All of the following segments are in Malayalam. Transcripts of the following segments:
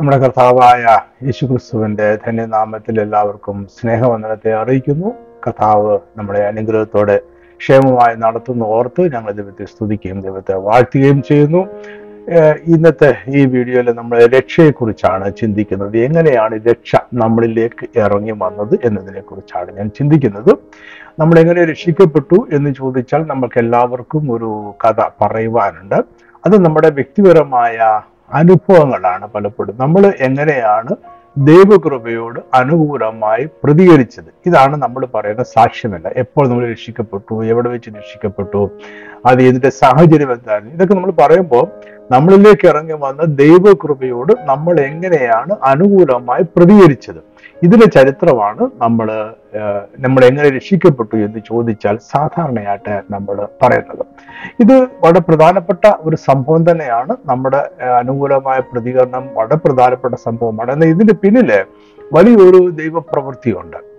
നമ്മുടെ കർത്താവായ യേശുക്രിസ്തുവിന്റെ ധന്യനാമത്തിൽ എല്ലാവർക്കും സ്നേഹവന്ദനത്തെ അറിയിക്കുന്നു. കർത്താവ് നമ്മുടെ അനുഗ്രഹത്തോടെ ക്ഷേമമായി നടത്തുന്ന ഓർത്ത് ഞങ്ങൾ ദൈവത്തെ സ്തുതിക്കുകയും ദൈവത്തെ വാഴ്ത്തുകയും ചെയ്യുന്നു. ഇന്നത്തെ ഈ വീഡിയോയിൽ നമ്മൾ രക്ഷയെക്കുറിച്ചാണ് ചിന്തിക്കുന്നത്. എങ്ങനെയാണ് രക്ഷ നമ്മളിലേക്ക് ഇറങ്ങി വന്നത് എന്നതിനെ കുറിച്ചാണ് ഞാൻ ചിന്തിക്കുന്നത്. നമ്മൾ എങ്ങനെ രക്ഷിക്കപ്പെട്ടു എന്ന് ചോദിച്ചാൽ നമുക്ക് എല്ലാവർക്കും ഒരു കഥ പറയുവാനുണ്ട്. അത് നമ്മുടെ വ്യക്തിപരമായ അനുഭവങ്ങളാണ് പലപ്പോഴും. നമ്മൾ എങ്ങനെയാണ് ദൈവകൃപയോട് അനുകൂലമായി പ്രതികരിച്ചത്? ഇതാണ് നമ്മൾ പറയുന്ന സാക്ഷ്യമല്ല. എപ്പോൾ നമ്മൾ രക്ഷിക്കപ്പെട്ടു? എവിടെ വെച്ച് രക്ഷിക്കപ്പെട്ടു? അത് ഇതിന്റെ സാഹചര്യം എന്തായിരുന്നു? ഇതൊക്കെ നമ്മൾ പറയുമ്പോൾ നമ്മളിലേക്ക് ഇറങ്ങി വന്ന ദൈവകൃപയോട് നമ്മൾ എങ്ങനെയാണ് അനുകൂലമായി പ്രതികരിച്ചത്? ഇതിന്റെ ചരിത്രമാണ് നമ്മൾ നമ്മൾ എങ്ങനെ രക്ഷിക്കപ്പെട്ടു എന്ന് ചോദിച്ചാൽ സാധാരണയായിട്ട് നമ്മൾ പറയുന്നത്. ഇത് വളരെ പ്രധാനപ്പെട്ട ഒരു സംഭവം തന്നെയാണ്. നമ്മുടെ അനുകൂലമായ പ്രതികരണം വളരെ പ്രധാനപ്പെട്ട സംഭവമാണ്. എന്നാൽ ഇതിന്റെ പിന്നിൽ വലിയൊരു ദൈവപ്രവൃത്തിയുണ്ട്.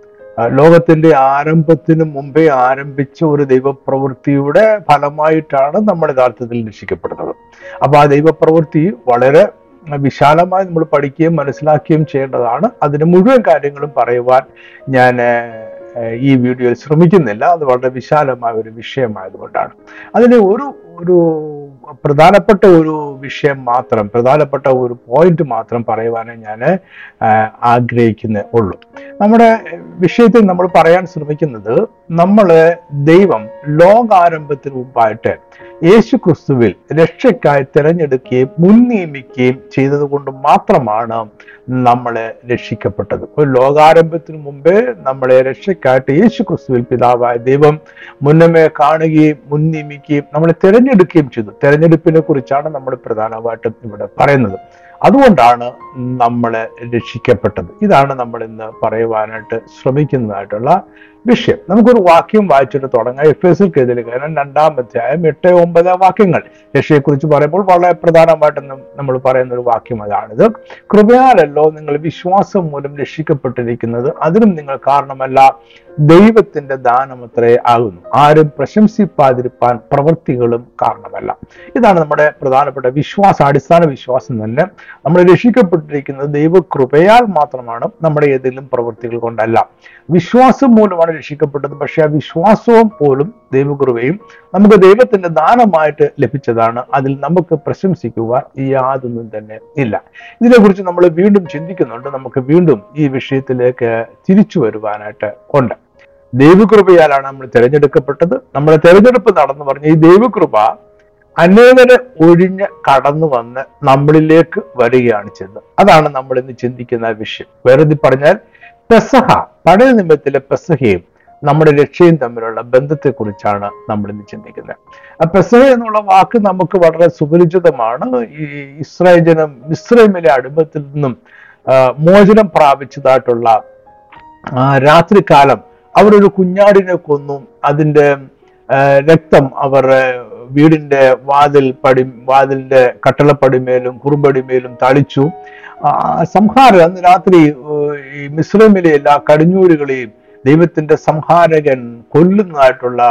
ലോകത്തിന്റെ ആരംഭത്തിന് മുമ്പേ ആരംഭിച്ച ഒരു ദൈവപ്രവൃത്തിയുടെ ഫലമായിട്ടാണ് നമ്മൾ യഥാർത്ഥത്തിൽ രക്ഷിക്കപ്പെടുന്നത്. അപ്പൊ ആ ദൈവപ്രവൃത്തി വളരെ വിശാലമായി നമ്മൾ പഠിക്കുകയും മനസ്സിലാക്കുകയും ചെയ്യേണ്ടതാണ്. അതിന് മുഴുവൻ കാര്യങ്ങളും പറയുവാൻ ഞാൻ ഈ വീഡിയോയിൽ ശ്രമിക്കുന്നില്ല. അത് വളരെ വിശാലമായ ഒരു വിഷയമായതുകൊണ്ടാണ്. അതിന് ഒരു ഒരു പ്രധാനപ്പെട്ട ഒരു വിഷയം മാത്രം പ്രധാനപ്പെട്ട ഒരു പോയിന്റ് മാത്രം പറയുവാനേ ഞാൻ ആഗ്രഹിക്കുന്നേ ഉള്ളൂ. നമ്മുടെ വിഷയത്തിൽ നമ്മൾ പറയാൻ ശ്രമിക്കുന്നത് നമ്മൾ ദൈവം ലോകാരംഭത്തിന് മുമ്പായിട്ട് യേശു ക്രിസ്തുവിൽ രക്ഷയ്ക്കായി തിരഞ്ഞെടുക്കുകയും മുൻ നിയമിക്കുകയും ചെയ്തത് കൊണ്ട് മാത്രമാണ് നമ്മളെ രക്ഷിക്കപ്പെട്ടത്. ഒരു ലോകാരംഭത്തിന് മുമ്പേ നമ്മളെ രക്ഷയ്ക്കായിട്ട് യേശു ക്രിസ്തുവിൽ പിതാവായ ദൈവം മുന്നമേ കാണുകയും മുൻ നിയമിക്കുകയും നമ്മളെ തിരഞ്ഞെടുക്കുകയും ചെയ്തു. തെരഞ്ഞെടുപ്പിനെ കുറിച്ചാണ് നമ്മൾ പ്രധാനമായിട്ടും ഇവിടെ പറയുന്നത്. അതുകൊണ്ടാണ് നമ്മളെ രക്ഷിക്കപ്പെട്ടത്. ഇതാണ് നമ്മൾ ഇന്ന് പറയുവാനായിട്ട് ശ്രമിക്കുന്നതായിട്ടുള്ള വിഷയം. നമുക്കൊരു വാക്യം വായിച്ചിട്ട് തുടങ്ങാം. എഫ് എസ് കാരണം രണ്ടാം അധ്യായം എട്ട് ഒമ്പത് വാക്യങ്ങൾ. രക്ഷയെക്കുറിച്ച് പറയുമ്പോൾ വളരെ പ്രധാനമായിട്ടും നമ്മൾ പറയുന്ന ഒരു വാക്യം അതാണിത്. കൃപയാലല്ലോ നിങ്ങൾ വിശ്വാസം മൂലം രക്ഷിക്കപ്പെട്ടിരിക്കുന്നത്. അതിനും നിങ്ങൾ കാരണമല്ല. ദൈവത്തിന്റെ ദാനമത്രേ ആകുന്നു. ആരും പ്രശംസിപ്പാതിരിപ്പാൻ പ്രവൃത്തികളും കാരണമല്ല. ഇതാണ് നമ്മുടെ പ്രധാനപ്പെട്ട വിശ്വാസം അടിസ്ഥാന വിശ്വാസം തന്നെ. നമ്മൾ രക്ഷിക്കപ്പെട്ടിരിക്കുന്നത് ദൈവകൃപയാൽ മാത്രമാണ്. നമ്മുടെ ഏതെങ്കിലും പ്രവൃത്തികൾ കൊണ്ടല്ല. വിശ്വാസം മൂലമാണ് രക്ഷിക്കപ്പെട്ടത്. പക്ഷെ ആ വിശ്വാസവും പോലും ദൈവകൃപയും നമുക്ക് ദൈവത്തിന്റെ ദാനമായിട്ട് ലഭിച്ചതാണ്. അതിൽ നമുക്ക് പ്രശംസിക്കുവാൻ യാതൊന്നും തന്നെ ഇല്ല. ഇതിനെക്കുറിച്ച് നമ്മൾ വീണ്ടും ചിന്തിക്കുന്നുണ്ട്. നമുക്ക് വീണ്ടും ഈ വിഷയത്തിലേക്ക് തിരിച്ചു വരുവാനായിട്ട് ഉണ്ട്. ദൈവകൃപയാലാണ് നമ്മൾ തിരഞ്ഞെടുക്കപ്പെട്ടത്. നമ്മുടെ തിരഞ്ഞെടുപ്പ് നടന്നു പറഞ്ഞ ഈ ദൈവകൃപ അനേകരെ ഒഴിഞ്ഞ് കടന്നു വന്ന് നമ്മളിലേക്ക് വരികയാണ് ചെയ്തത്. അതാണ് നമ്മൾ ഇന്ന് ചിന്തിക്കുന്ന വിഷയം. വേറെ പറഞ്ഞാൽ പെസഹ പഴയ നിമിഷത്തിലെ പെസഹയും നമ്മുടെ രക്ഷയും തമ്മിലുള്ള ബന്ധത്തെക്കുറിച്ചാണ് നമ്മൾ ഇന്ന് ചിന്തിക്കുന്നത്. ആ പെസഹ എന്നുള്ള വാക്ക് നമുക്ക് വളരെ സുപരിചിതമാണ്. ഈ ഇസ്രായേൽ ജനം ഇസ്രൈമിലെ അടിമത്തിൽ നിന്നും മോചനം പ്രാപിച്ചതായിട്ടുള്ള രാത്രികാലം അവരൊരു കുഞ്ഞാടിനെ കൊന്നു. അതിന്റെ രക്തം അവർ വീടിന്റെ വാതിൽ പടി വാതിലിന്റെ കട്ടളപ്പടിമേലും കുറുമ്പടിമേലും തളിച്ചു. സംഹാരം അന്ന് രാത്രി ഈ മിശ്രമിലെ എല്ലാ കടിഞ്ഞൂരുകളെയും ദൈവത്തിന്റെ സംഹാരകൻ കൊല്ലുന്നതായിട്ടുള്ള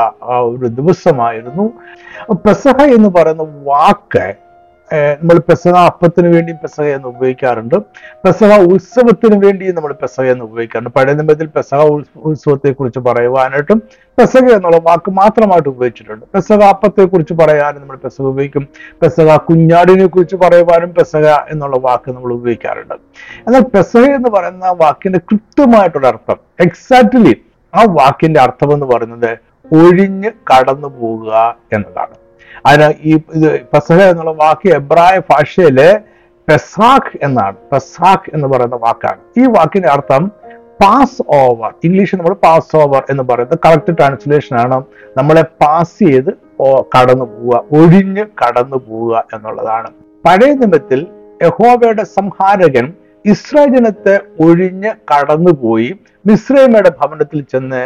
ഒരു ദിവസമായിരുന്നു. പെസഹ എന്ന് പറയുന്ന വാക്ക് നമ്മൾ പെസഹ അപ്പത്തിന് വേണ്ടിയും പെസഹ എന്ന് ഉപയോഗിക്കാറുണ്ട്. പെസഹ ഉത്സവത്തിന് വേണ്ടിയും നമ്മൾ പെസഹ എന്ന് ഉപയോഗിക്കാറുണ്ട്. പഴയ നിമിഷത്തിൽ പെസഹ ഉത്സവത്തെ കുറിച്ച് പറയുവാനായിട്ടും പെസഹ എന്നുള്ള വാക്ക് മാത്രമായിട്ട് ഉപയോഗിച്ചിട്ടുണ്ട്. പെസഹ അപ്പത്തെ കുറിച്ച് പറയാനും നമ്മൾ പെസഹ ഉപയോഗിക്കും. പെസഹ കുഞ്ഞാടിനെ കുറിച്ച് പറയുവാനും പെസഹ എന്നുള്ള വാക്ക് നമ്മൾ ഉപയോഗിക്കാറുണ്ട്. എന്നാൽ പെസഹ എന്ന് പറയുന്ന വാക്കിന്റെ കൃത്യമായിട്ടുള്ള അർത്ഥം എക്സാക്ട്ലി ആ വാക്കിന്റെ അർത്ഥം എന്ന് പറയുന്നത് ഒഴിഞ്ഞ് കടന്നു പോകുക എന്നതാണ്. അതിന് ഈ ഇത് പെസഹ എന്നുള്ള വാക്ക് എബ്രായ ഭാഷയിലെ പെസാഖ് എന്നാണ്. പെസാഖ് എന്ന് പറയുന്ന വാക്കാണ്. ഈ വാക്കിന്റെ അർത്ഥം പാസ് ഓവർ. ഇംഗ്ലീഷിൽ നമ്മൾ പാസ് ഓവർ എന്ന് പറയുന്നത് കറക്റ്റ് ട്രാൻസ്ലേഷൻ ആണ്. നമ്മളെ പാസ് ചെയ്ത് കടന്നു പോവുക ഒഴിഞ്ഞ് കടന്നു പോവുക എന്നുള്ളതാണ്. പഴയ നിയമത്തിൽ യഹോബയുടെ സംഹാരകൻ ഇസ്രായേൽ ജനത്തെ ഒഴിഞ്ഞ് കടന്നുപോയി മിസ്രൈമയുടെ ഭവനത്തിൽ ചെന്ന്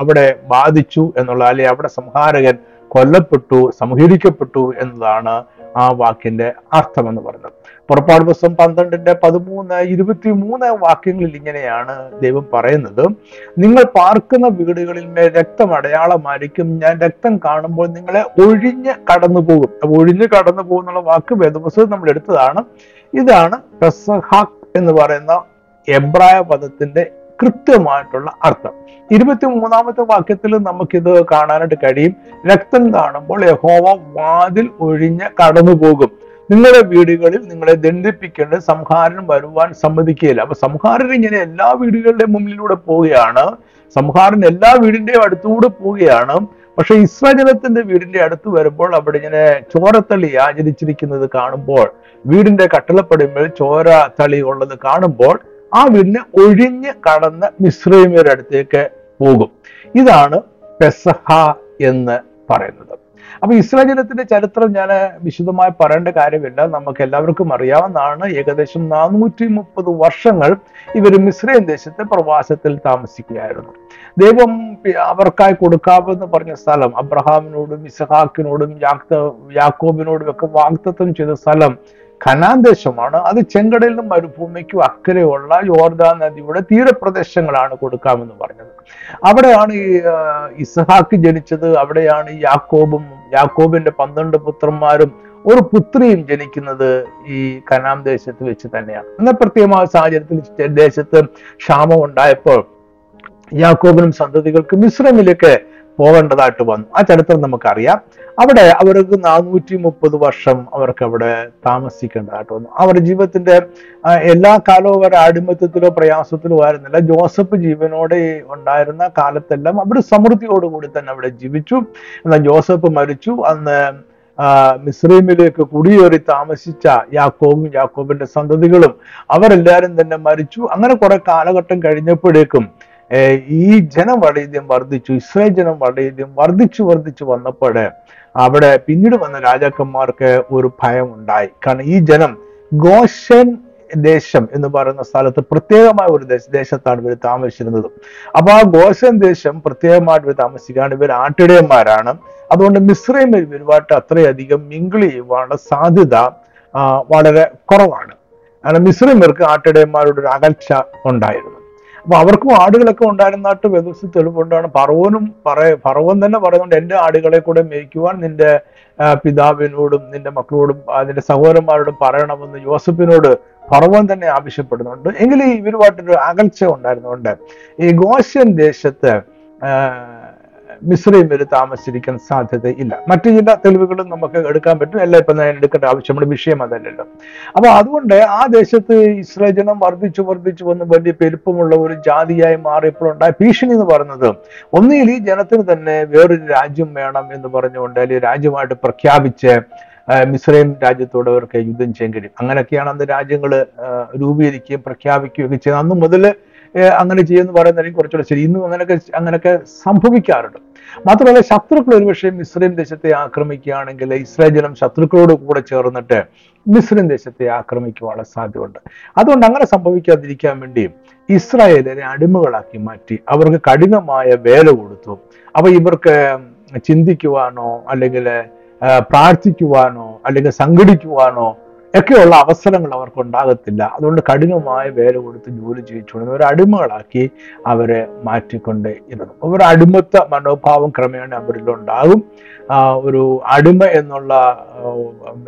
അവിടെ ബാധിച്ചു എന്നുള്ള അല്ലെ അവിടെ സംഹാരകൻ കൊല്ലപ്പെട്ടു സംഹരിക്കപ്പെട്ടു എന്നതാണ് ആ വാക്കിന്റെ അർത്ഥം എന്ന് പറഞ്ഞത് പുറപ്പാട് പുസ്തകം പന്ത്രണ്ടിന്റെ പതിമൂന്ന് ഇരുപത്തി മൂന്ന് വാക്യങ്ങളിൽ ഇങ്ങനെയാണ് ദൈവം പറയുന്നത്. നിങ്ങൾ പാർക്കുന്ന വീടുകളിൽ മേൽ രക്തം അടയാളമായിരിക്കും. ഞാൻ രക്തം കാണുമ്പോൾ നിങ്ങളെ ഒഴിഞ്ഞ് കടന്നു പോകും ഒഴിഞ്ഞ് കടന്നു പോകുന്നുള്ള വാക്ക് വേദപുസ്തകം നമ്മൾ എടുത്തതാണ്. ഇതാണ് എന്ന് പറയുന്ന എബ്രായ പദത്തിന്റെ കൃത്യമായിട്ടുള്ള അർത്ഥം. ഇരുപത്തി മൂന്നാമത്തെ വാക്യത്തിൽ നമുക്കിത് കാണാനായിട്ട് കഴിയും. രക്തം കാണുമ്പോൾ യഹോവ വാതിൽ ഒഴിഞ്ഞ് കടന്നു പോകും നിങ്ങളുടെ വീടുകളിൽ നിങ്ങളെ ദണ്ഡിപ്പിക്കേണ്ട സംഹാരൻ വരുവാൻ സമ്മതിക്കുകയില്ല. അപ്പൊ സംഹാരൻ ഇങ്ങനെ എല്ലാ വീടുകളുടെ മുമ്പിലൂടെ പോവുകയാണ്. സംഹാരൻ എല്ലാ വീടിന്റെയും അടുത്തുകൂടെ പോവുകയാണ്. പക്ഷെ ഇസ്രജനത്തിന്റെ വീടിന്റെ അടുത്ത് വരുമ്പോൾ അവിടെ ഇങ്ങനെ ചോരത്തളി ആചരിച്ചിരിക്കുന്നത് കാണുമ്പോൾ വീടിന്റെ കട്ടിളപ്പടിമേൽ ചോര തളി ഉള്ളത് കാണുമ്പോൾ ആ വീടിനെ ഒഴിഞ്ഞ് കടന്ന് മിശ്രീമിയുടെ അടുത്തേക്ക് പോകും. ഇതാണ് പെസഹ എന്ന് പറയുന്നത്. അപ്പൊ ഇസ്രായേൽ ജനത്തിന്റെ ചരിത്രം ഞാൻ വിശദമായി പറയേണ്ട കാര്യമില്ല. നമുക്ക് എല്ലാവർക്കും അറിയാവുന്നതാണ്. ഏകദേശം നാനൂറ്റി മുപ്പത് വർഷങ്ങൾ ഇവർ മിശ്രൈം ദേശത്തെ പ്രവാസത്തിൽ താമസിക്കുകയായിരുന്നു. ദൈവം അവർക്കായി കൊടുക്കാമെന്ന് പറഞ്ഞ സ്ഥലം അബ്രഹാമിനോടും ഇസഹാക്കിനോടും യാക്ത യാക്കോബിനോടും ഒക്കെ വാഗ്ദത്തം ചെയ്ത സ്ഥലം ഖനാൻ ദേശമാണ്. അത് ചെങ്കടലിനും മരുഭൂമിക്കും അക്കരെയുള്ള യോർദാ നദിയുടെ തീരപ്രദേശങ്ങളാണ് കൊടുക്കാമെന്ന് പറഞ്ഞത്. അവിടെയാണ് ഈ ഇസഹാക്ക് ജനിച്ചത്. അവിടെയാണ് യാക്കോബും യാക്കോബിന്റെ പന്ത്രണ്ട് പുത്രന്മാരും ഒരു പുത്രിയും ജനിക്കുന്നത് ഈ കനാം ദേശത്ത് വെച്ച് തന്നെയാണ്. എന്നാൽ പ്രത്യേകമായ സാഹചര്യത്തിൽ ദേശത്ത് ക്ഷാമം ഉണ്ടായപ്പോൾ യാക്കോബിനും സന്തതികൾക്കും മിശ്രമിലേക്ക് പോകേണ്ടതായിട്ട് വന്നു. ആ ചരിത്രം നമുക്കറിയാം. അവിടെ അവർക്ക് നാനൂറ്റി മുപ്പത് വർഷം അവർക്ക് അവിടെ താമസിക്കേണ്ടതായിട്ട് വന്നു. അവരുടെ ജീവിതത്തിന്റെ എല്ലാ കാലവും അവർ അടിമത്തത്തിലോ പ്രയാസത്തിലോ ആയിരുന്നില്ല. ജോസഫ് ജീവനോടെ ഉണ്ടായിരുന്ന കാലത്തെല്ലാം അവർ സമൃദ്ധിയോടുകൂടി തന്നെ അവിടെ ജീവിച്ചു. എന്നാൽ ജോസഫ് മരിച്ചു. അന്ന് മിസ്രൈമിലേക്ക് കുടിയേറി താമസിച്ച യാക്കോബും യാക്കോബിന്റെ സന്തതികളും അവരെല്ലാവരും തന്നെ മരിച്ചു. അങ്ങനെ കുറെ കാലഘട്ടം കഴിഞ്ഞപ്പോഴേക്കും ഈ ജനം വളരെയധികം വർദ്ധിച്ചു ഇസ്രായേൽ ജനം വളരെയധികം വർദ്ധിച്ചു വർദ്ധിച്ചു വന്നപ്പോൾ അവിടെ പിന്നീട് വന്ന രാജാക്കന്മാർക്ക് ഒരു ഭയം ഉണ്ടായി കാരണം ഈ ജനം ഗോഷൻ ദേശം എന്ന് പറയുന്ന സ്ഥലത്ത് പ്രത്യേകമായ ഒരു ദേശത്താണ് ഇവർ താമസിച്ചിരുന്നത്. അപ്പൊ ആ ഗോഷൻ ദേശം പ്രത്യേകമായിട്ട് ഇവർ താമസിക്കാണ്. ഇവർ ആട്ടിടയന്മാരാണ്. അതുകൊണ്ട് മിശ്രൈമിൽ ഇവരുമായിട്ട് അത്രയധികം മിങ്കിൾ ചെയ്യുവാനുള്ള സാധ്യത വളരെ കുറവാണ്. കാരണം മിശ്രൈമർക്ക് ആട്ടിടയന്മാരുടെ ഒരു അകൽച്ച ഉണ്ടായിരുന്നു. അപ്പൊ അവർക്കും ആടുകളൊക്കെ ഉണ്ടായിരുന്നായിട്ട് വ്യവസ്ഥ തെളിവുകൊണ്ടാണ്. പറവനും പറ പറവൻ തന്നെ പറയുന്നുണ്ട് എന്റെ ആടുകളെ കൂടെ മേയ്ക്കുവാൻ നിന്റെ പിതാവിനോടും നിന്റെ മക്കളോടും നിന്റെ സഹോദരന്മാരോടും പറയണമെന്ന് യോസഫിനോട് പറവൻ തന്നെ ആവശ്യപ്പെടുന്നുണ്ട്. എങ്കിലും ഇവരുമായിട്ടൊരു അകൽച്ച ഉണ്ടായിരുന്നുകൊണ്ട് ഈ ഗോഷ്യൻ ദേശത്ത് ആ, മിശ്രൈമിൽ താമസിച്ചിരിക്കാൻ സാധ്യതയില്ല. മറ്റു ചില തെളിവുകളും നമുക്ക് എടുക്കാൻ പറ്റും. എല്ലാം ഇപ്പൊ എടുക്കേണ്ട ആവശ്യമുള്ള വിഷയം അതല്ലല്ലോ. അപ്പൊ അതുകൊണ്ട് ആ ദേശത്ത് ഇസ്രായേൽ ജനം വർദ്ധിച്ചു വർദ്ധിച്ചു വന്ന് വലിയ പെരുപ്പമുള്ള ഒരു ജാതിയായി മാറിയപ്പോൾ ഉണ്ടായ ഭീഷണി എന്ന് പറയുന്നത് ഒന്നുകിൽ ഈ ജനത്തിന് തന്നെ വേറൊരു രാജ്യം വേണം എന്ന് പറഞ്ഞുകൊണ്ട് അല്ലെങ്കിൽ രാജ്യമായിട്ട് പ്രഖ്യാപിച്ച് മിസ്രൈം രാജ്യത്തോട് അവർക്ക് യുദ്ധം ചെയ്യാൻ കഴിയും അങ്ങനെയൊക്കെയാണ് അന്ന് രാജ്യങ്ങൾ രൂപീകരിക്കുകയും പ്രഖ്യാപിക്കുകയും ഒക്കെ അന്ന് മുതൽ അങ്ങനെ ചെയ്യുമെന്ന് പറയുന്നതായിരിക്കും കുറച്ചുകൂടെ ശരി. ഇന്നും അങ്ങനെയൊക്കെ അങ്ങനെയൊക്കെ സംഭവിക്കാറുണ്ട്. മാത്രമല്ല ശത്രുക്കൾ ഒരുപക്ഷെ മിസ്രൈം ദേശത്തെ ആക്രമിക്കുകയാണെങ്കിൽ ഇസ്രായേൽ ജനം ശത്രുക്കളോട് കൂടെ ചേർന്നിട്ട് മിസ്ലിം ദേശത്തെ ആക്രമിക്കുവാനുള്ള സാധ്യതയുണ്ട്. അതുകൊണ്ട് അങ്ങനെ സംഭവിക്കാതിരിക്കാൻ വേണ്ടി ഇസ്രായേലിനെ അടിമകളാക്കി മാറ്റി അവർക്ക് കഠിനമായ വേല കൊടുത്തു. അപ്പൊ ഇവർക്ക് ചിന്തിക്കുവാനോ അല്ലെങ്കിൽ പ്രാർത്ഥിക്കുവാനോ അല്ലെങ്കിൽ സംഘടിക്കുവാനോ ഒക്കെയുള്ള അവസരങ്ങൾ അവർക്ക് ഉണ്ടാകത്തില്ല അതുകൊണ്ട് കഠിനമായ വേല കൊടുത്ത് ജോലി ചെയ്യിച്ചുകൊണ്ട് ഒരു അടിമകളാക്കി അവരെ മാറ്റിക്കൊണ്ട് ഇരുന്നു. ഒരു അടിമത്ത മനോഭാവം ക്രമേണ അവരിൽ ഉണ്ടാകും ഒരു അടിമ എന്നുള്ള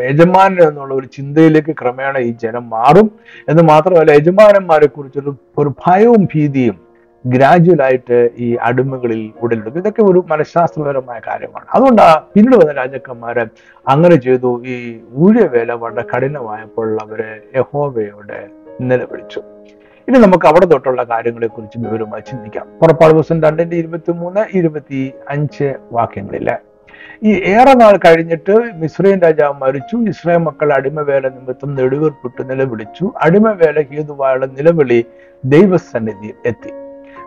യജമാനൻ എന്നുള്ള ഒരു ചിന്തയിലേക്ക് ക്രമേണ ഈ ജനം മാറും. എന്ന് മാത്രമല്ല യജമാനന്മാരെ കുറിച്ചൊരു ഒരു ഭയവും ഭീതിയും ഗ്രാജുവലായിട്ട് ഈ അടിമകളിൽ ഉടലെടുക്കും. ഇതൊക്കെ ഒരു മനഃശാസ്ത്രപരമായ കാര്യമാണ്. അതുകൊണ്ട് പിന്നീട് വന്ന രാജാക്കന്മാര് അങ്ങനെ ചെയ്തു. ഈ ഊഴവേല വളരെ കഠിനമായപ്പോൾ അവരെ യഹോവയോടെ നിലവിളിച്ചു. ഇനി നമുക്ക് അവിടെ തൊട്ടുള്ള കാര്യങ്ങളെ കുറിച്ച് വിവരമായി ചിന്തിക്കാം. പുറപ്പാട് ദിവസം രണ്ടിന്റെ ഇരുപത്തി മൂന്ന് ഇരുപത്തി അഞ്ച് വാക്യങ്ങളിൽ. ഈ ഏറെ നാൾ കഴിഞ്ഞിട്ട് മിസ്രൈൻ രാജാവ് മരിച്ചു. ഇസ്രായേൽ മക്കൾ അടിമവേല നിമിത്തം നെടുവീർപ്പിട്ട് നിലവിളിച്ചു. അടിമവേല ഹേതുവായുള്ള നിലവിളി ദൈവസന്നിധിയിൽ എത്തി.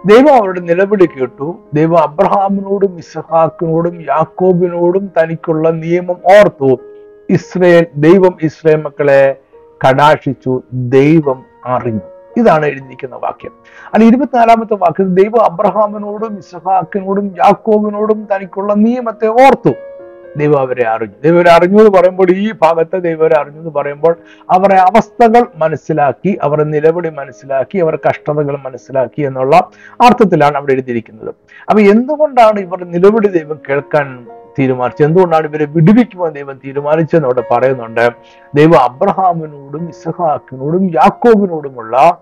ദൈവം അവരുടെ നിലവിളി കേട്ടു. ദൈവം അബ്രഹാമിനോടും ഇസ്ഹാക്കിനോടും യാക്കോബിനോടും തനിക്കുള്ള നിയമം ഓർത്തു. ഇസ്രയേൽ ദൈവം ഇസ്രയേൽ മക്കളെ കടാക്ഷിച്ചു ദൈവം അറിഞ്ഞു. ഇതാണ് എഴുതിയിരിക്കുന്ന വാക്യം. അല്ല ഇരുപത്തിനാലാമത്തെ വാക്യം ദൈവം അബ്രഹാമിനോടും ഇസ്ഹാക്കിനോടും യാക്കോബിനോടും തനിക്കുള്ള നിയമത്തെ ഓർത്തു. ദൈവം അവരെ അറിഞ്ഞു. ദൈവം അവരെ അറിഞ്ഞു എന്ന് പറയുമ്പോൾ ഈ ഭാഗത്തെ ദൈവം അവരെ അറിഞ്ഞു എന്ന് പറയുമ്പോൾ അവരുടെ അവസ്ഥകൾ മനസ്സിലാക്കി അവരുടെ നിലവിളി മനസ്സിലാക്കി അവരുടെ കഷ്ടതകൾ മനസ്സിലാക്കി എന്നുള്ള അർത്ഥത്തിലാണ് അവിടെ എഴുതിയിരിക്കുന്നത്. അപ്പൊ എന്തുകൊണ്ടാണ് ഇവർ നിലവിളി ദൈവം കേൾക്കാൻ തീരുമാനിച്ചത്? എന്തുകൊണ്ടാണ് ഇവരെ വിടുവിക്കുവാൻ ദൈവം തീരുമാനിച്ചതെന്ന് അവിടെ പറയുന്നുണ്ട്. ദൈവം അബ്രഹാമിനോടും ഇസഹാക്കിനോടും യാക്കോബിനോടുമുള്ള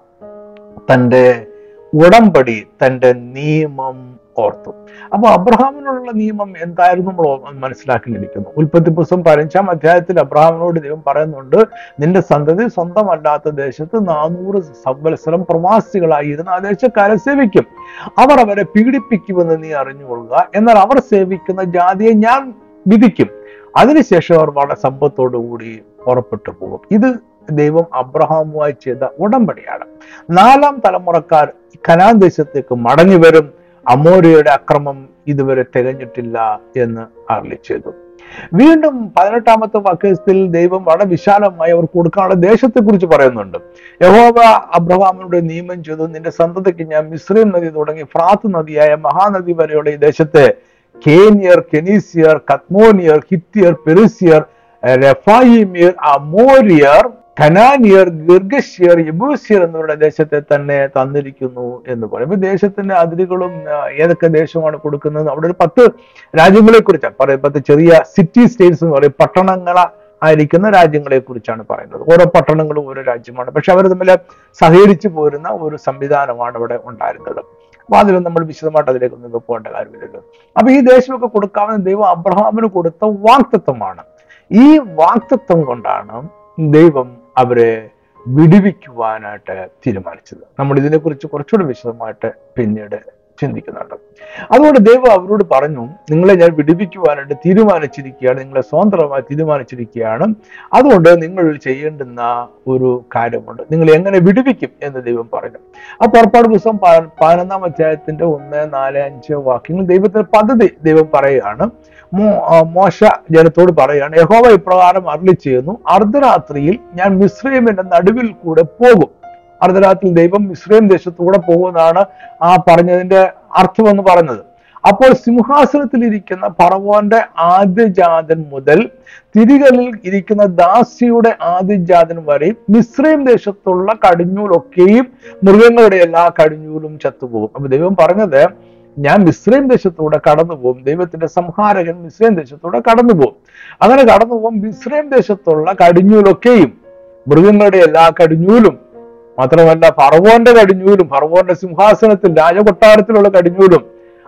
തന്റെ ഉടമ്പടി തന്റെ നിയമം ഓർത്തു. അപ്പൊ അബ്രഹാമിനോടുള്ള നിയമം എന്തായിരുന്നു നമ്മൾ മനസ്സിലാക്കിയിരിക്കുന്നു ഉൽപ്പത്തി പുസ്തകം പതിനഞ്ചാം അധ്യായത്തിൽ അബ്രഹാമിനോട് ദൈവം പറയുന്നുണ്ട് നിന്റെ സന്തതി സ്വന്തമല്ലാത്ത ദേശത്ത് നാനൂറ് സംവത്സരം പ്രവാസികളായിരുന്ന ആ ദേശക്കാരെ സേവിക്കും. അവർ അവരെ പീഡിപ്പിക്കുമെന്ന് നീ അറിഞ്ഞുകൊള്ളുക. എന്നാൽ അവർ സേവിക്കുന്ന ജാതിയെ ഞാൻ വിധിക്കും. അതിനുശേഷം അവർ വളരെ സമ്പത്തോടുകൂടി പുറപ്പെട്ടു പോകും. ഇത് ദൈവം അബ്രഹാമുമായി ചെയ്ത ഉടമ്പടിയാണ്. നാലാം തലമുറക്കാർ കനാൻ ദേശത്തേക്ക് മടങ്ങി വരും. അമോരിയുടെ അക്രമം ഇതുവരെ തികഞ്ഞിട്ടില്ല എന്ന് അരളി ചെയ്തു. വീണ്ടും പതിനെട്ടാമത്തെ വാക്യത്തിൽ ദൈവം വളരെ വിശാലമായി അവർ കൊടുക്കാനുള്ള ദേശത്തെ കുറിച്ച് പറയുന്നുണ്ട്. യഹോവ അബ്രഹാമിനോട് നിയമം ചെയ്തു നിന്റെ സന്തതിക്ക് ഞാൻ മിശ്രീം നദി തുടങ്ങി ഫ്രാത്ത് നദിയായ മഹാനദി വരെയുള്ള ഈ ദേശത്തെ കേനിയർ കെനീസിയർ കത്മോനിയർ ഹിത്തിയർ പെരുസിയർ റെഫായിമിയർ അമോരിയർ കനാനിയർ ഗിർഗഷ്യർ യബൂസിയർ എന്നിവരുടെ ദേശത്തെ തന്നെ തന്നിരിക്കുന്നു എന്ന് പറയും. ഇപ്പൊ ദേശത്തിന്റെ അതിരുകളും ഏതൊക്കെ ദേശമാണ് കൊടുക്കുന്നത്? അവിടെ ഒരു പത്ത് രാജ്യങ്ങളെ കുറിച്ചാണ് പറയും പത്ത് ചെറിയ സിറ്റി സ്റ്റേറ്റ്സ് എന്ന് പറയും. പട്ടണങ്ങള ആയിരിക്കുന്ന രാജ്യങ്ങളെ കുറിച്ചാണ് പറയുന്നത്. ഓരോ പട്ടണങ്ങളും ഓരോ രാജ്യമാണ്. പക്ഷെ അവർ തമ്മിൽ സഹകരിച്ചു പോരുന്ന ഒരു സംവിധാനമാണ് ഇവിടെ ഉണ്ടായിരുന്നത്. അപ്പൊ അതിലും നമ്മൾ വിശദമായിട്ട് അതിലേക്ക് ഒന്നും പോകേണ്ട കാര്യമില്ലല്ലോ. അപ്പൊ ഈ ദേശമൊക്കെ കൊടുക്കാവുന്ന ദൈവം അബ്രഹാമിന് കൊടുത്ത വാക്തത്വമാണ്. ഈ വാക്തത്വം കൊണ്ടാണ് ദൈവം അവരെ വിടുവിക്കുവാനായിട്ട് തീരുമാനിച്ചത്. നമ്മൾ ഇതിനെക്കുറിച്ച് കുറച്ചുകൂടി വിശദമായിട്ട് പിന്നീട് ചിന്തിക്കുന്നുണ്ട്. അതുകൊണ്ട് ദൈവം അവരോട് പറഞ്ഞു നിങ്ങളെ ഞാൻ വിടുവിക്കുവാനായിട്ട് തീരുമാനിച്ചിരിക്കുകയാണ് നിങ്ങളെ സ്വതന്ത്രമായി തീരുമാനിച്ചിരിക്കുകയാണ്. അതുകൊണ്ട് നിങ്ങൾ ചെയ്യേണ്ടുന്ന ഒരു കാര്യമുണ്ട്. നിങ്ങൾ എങ്ങനെ വിടുവിക്കും എന്ന് ദൈവം പറഞ്ഞു. ആ പുറപ്പാട് പുസ്തകം പതിനൊന്നാം അധ്യായത്തിന്റെ ഒന്ന് നാല് അഞ്ച് വാക്യങ്ങൾ ദൈവത്തിന്റെ പദ്ധതി ദൈവം പറയുകയാണ്. മോശ ജനത്തോട് പറയുകയാണ് യഹോവ ഇപ്രകാരം അരളി ചെയ്യുന്നു അർദ്ധരാത്രിയിൽ ഞാൻ മിശ്രൈമിന്റെ നടുവിൽ കൂടെ പോകും. അർദ്ധരാത്രിയിൽ ദൈവം മിശ്രൈം ദേശത്തൂടെ പോകുന്നതാണ് ആ പറഞ്ഞതിന്റെ അർത്ഥം എന്ന് പറഞ്ഞത് അപ്പോൾ സിംഹാസനത്തിൽ ഇരിക്കുന്ന പറവോന്റെ ആദ്യജാതൻ മുതൽ തിരികളിൽ ഇരിക്കുന്ന ദാസിയുടെ ആദ്യജാതൻ വരെയും മിശ്രീം ദേശത്തുള്ള കടിഞ്ഞൂലൊക്കെയും മൃഗങ്ങളുടെ എല്ലാ കടിഞ്ഞൂലും ചത്തുപോകും. അപ്പൊ ദൈവം പറഞ്ഞത് ഞാൻ മിശ്രൈം ദേശത്തൂടെ കടന്നു പോകും ദൈവത്തിന്റെ സംഹാരകൻ മിശ്രൈം ദേശത്തൂടെ കടന്നു പോകും. അങ്ങനെ കടന്നു പോകും മിശ്രൈം ദേശത്തുള്ള കടിഞ്ഞൂലൊക്കെയും മൃഗങ്ങളുടെ എല്ലാ കടിഞ്ഞൂലും. മാത്രമല്ല ഫറവോന്റെ കടിഞ്ഞൂലും ഫറവോന്റെ സിംഹാസനത്തിൽ രാജകൊട്ടാരത്തിലുള്ള കടിഞ്ഞൂലും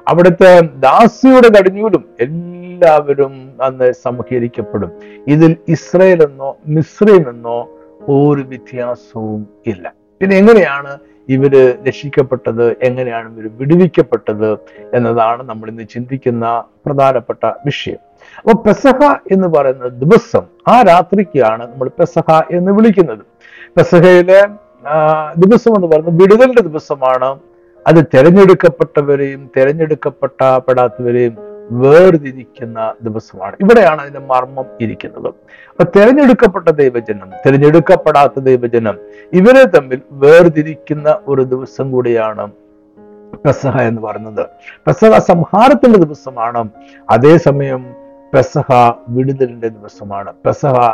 അവിടുത്തെ ദാസിയുടെ കടിഞ്ഞൂലും എല്ലാവരും അന്ന് സംഹരിക്കപ്പെടും. ഇതിൽ ഇസ്രയേൽ എന്നോ മിശ്രൈം എന്നോ ഒരു വ്യത്യാസവും ഇല്ല. പിന്നെ എങ്ങനെയാണ് ഇവർ രക്ഷിക്കപ്പെട്ടത് എങ്ങനെയാണ് ഇവർ വിടുവിക്കപ്പെട്ടത് എന്നതാണ് നമ്മൾ ഇന്ന് ചിന്തിക്കുന്ന പ്രധാനപ്പെട്ട വിഷയം. അപ്പൊ പെസഹ എന്ന് പറയുന്ന ദിവസം ആ രാത്രിക്കാണ് നമ്മൾ പെസഹ എന്ന് വിളിക്കുന്നത്. പെസഹയിലെ ദിവസം എന്ന് പറയുന്നത് വിടുതലിന്റെ ദിവസമാണ്. അത് തിരഞ്ഞെടുക്കപ്പെട്ടവരെയും തിരഞ്ഞെടുക്കപ്പെട്ട പെടാത്തവരെയും വേർതിരിക്കുന്ന ദിവസമാണ്. ഇവിടെയാണ് അതിന്റെ മർമ്മം ഇരിക്കുന്നത്. അപ്പൊ തിരഞ്ഞെടുക്കപ്പെട്ട ദൈവജനം തിരഞ്ഞെടുക്കപ്പെടാത്ത ദൈവജനം ഇവരെ തമ്മിൽ വേർതിരിക്കുന്ന ഒരു ദിവസം കൂടിയാണ് പെസഹ എന്ന് പറയുന്നത്. പെസഹ സംഹാരത്തിന്റെ ദിവസമാണ്. അതേസമയം പെസഹ വിടുതലിന്റെ ദിവസമാണ്. പെസഹ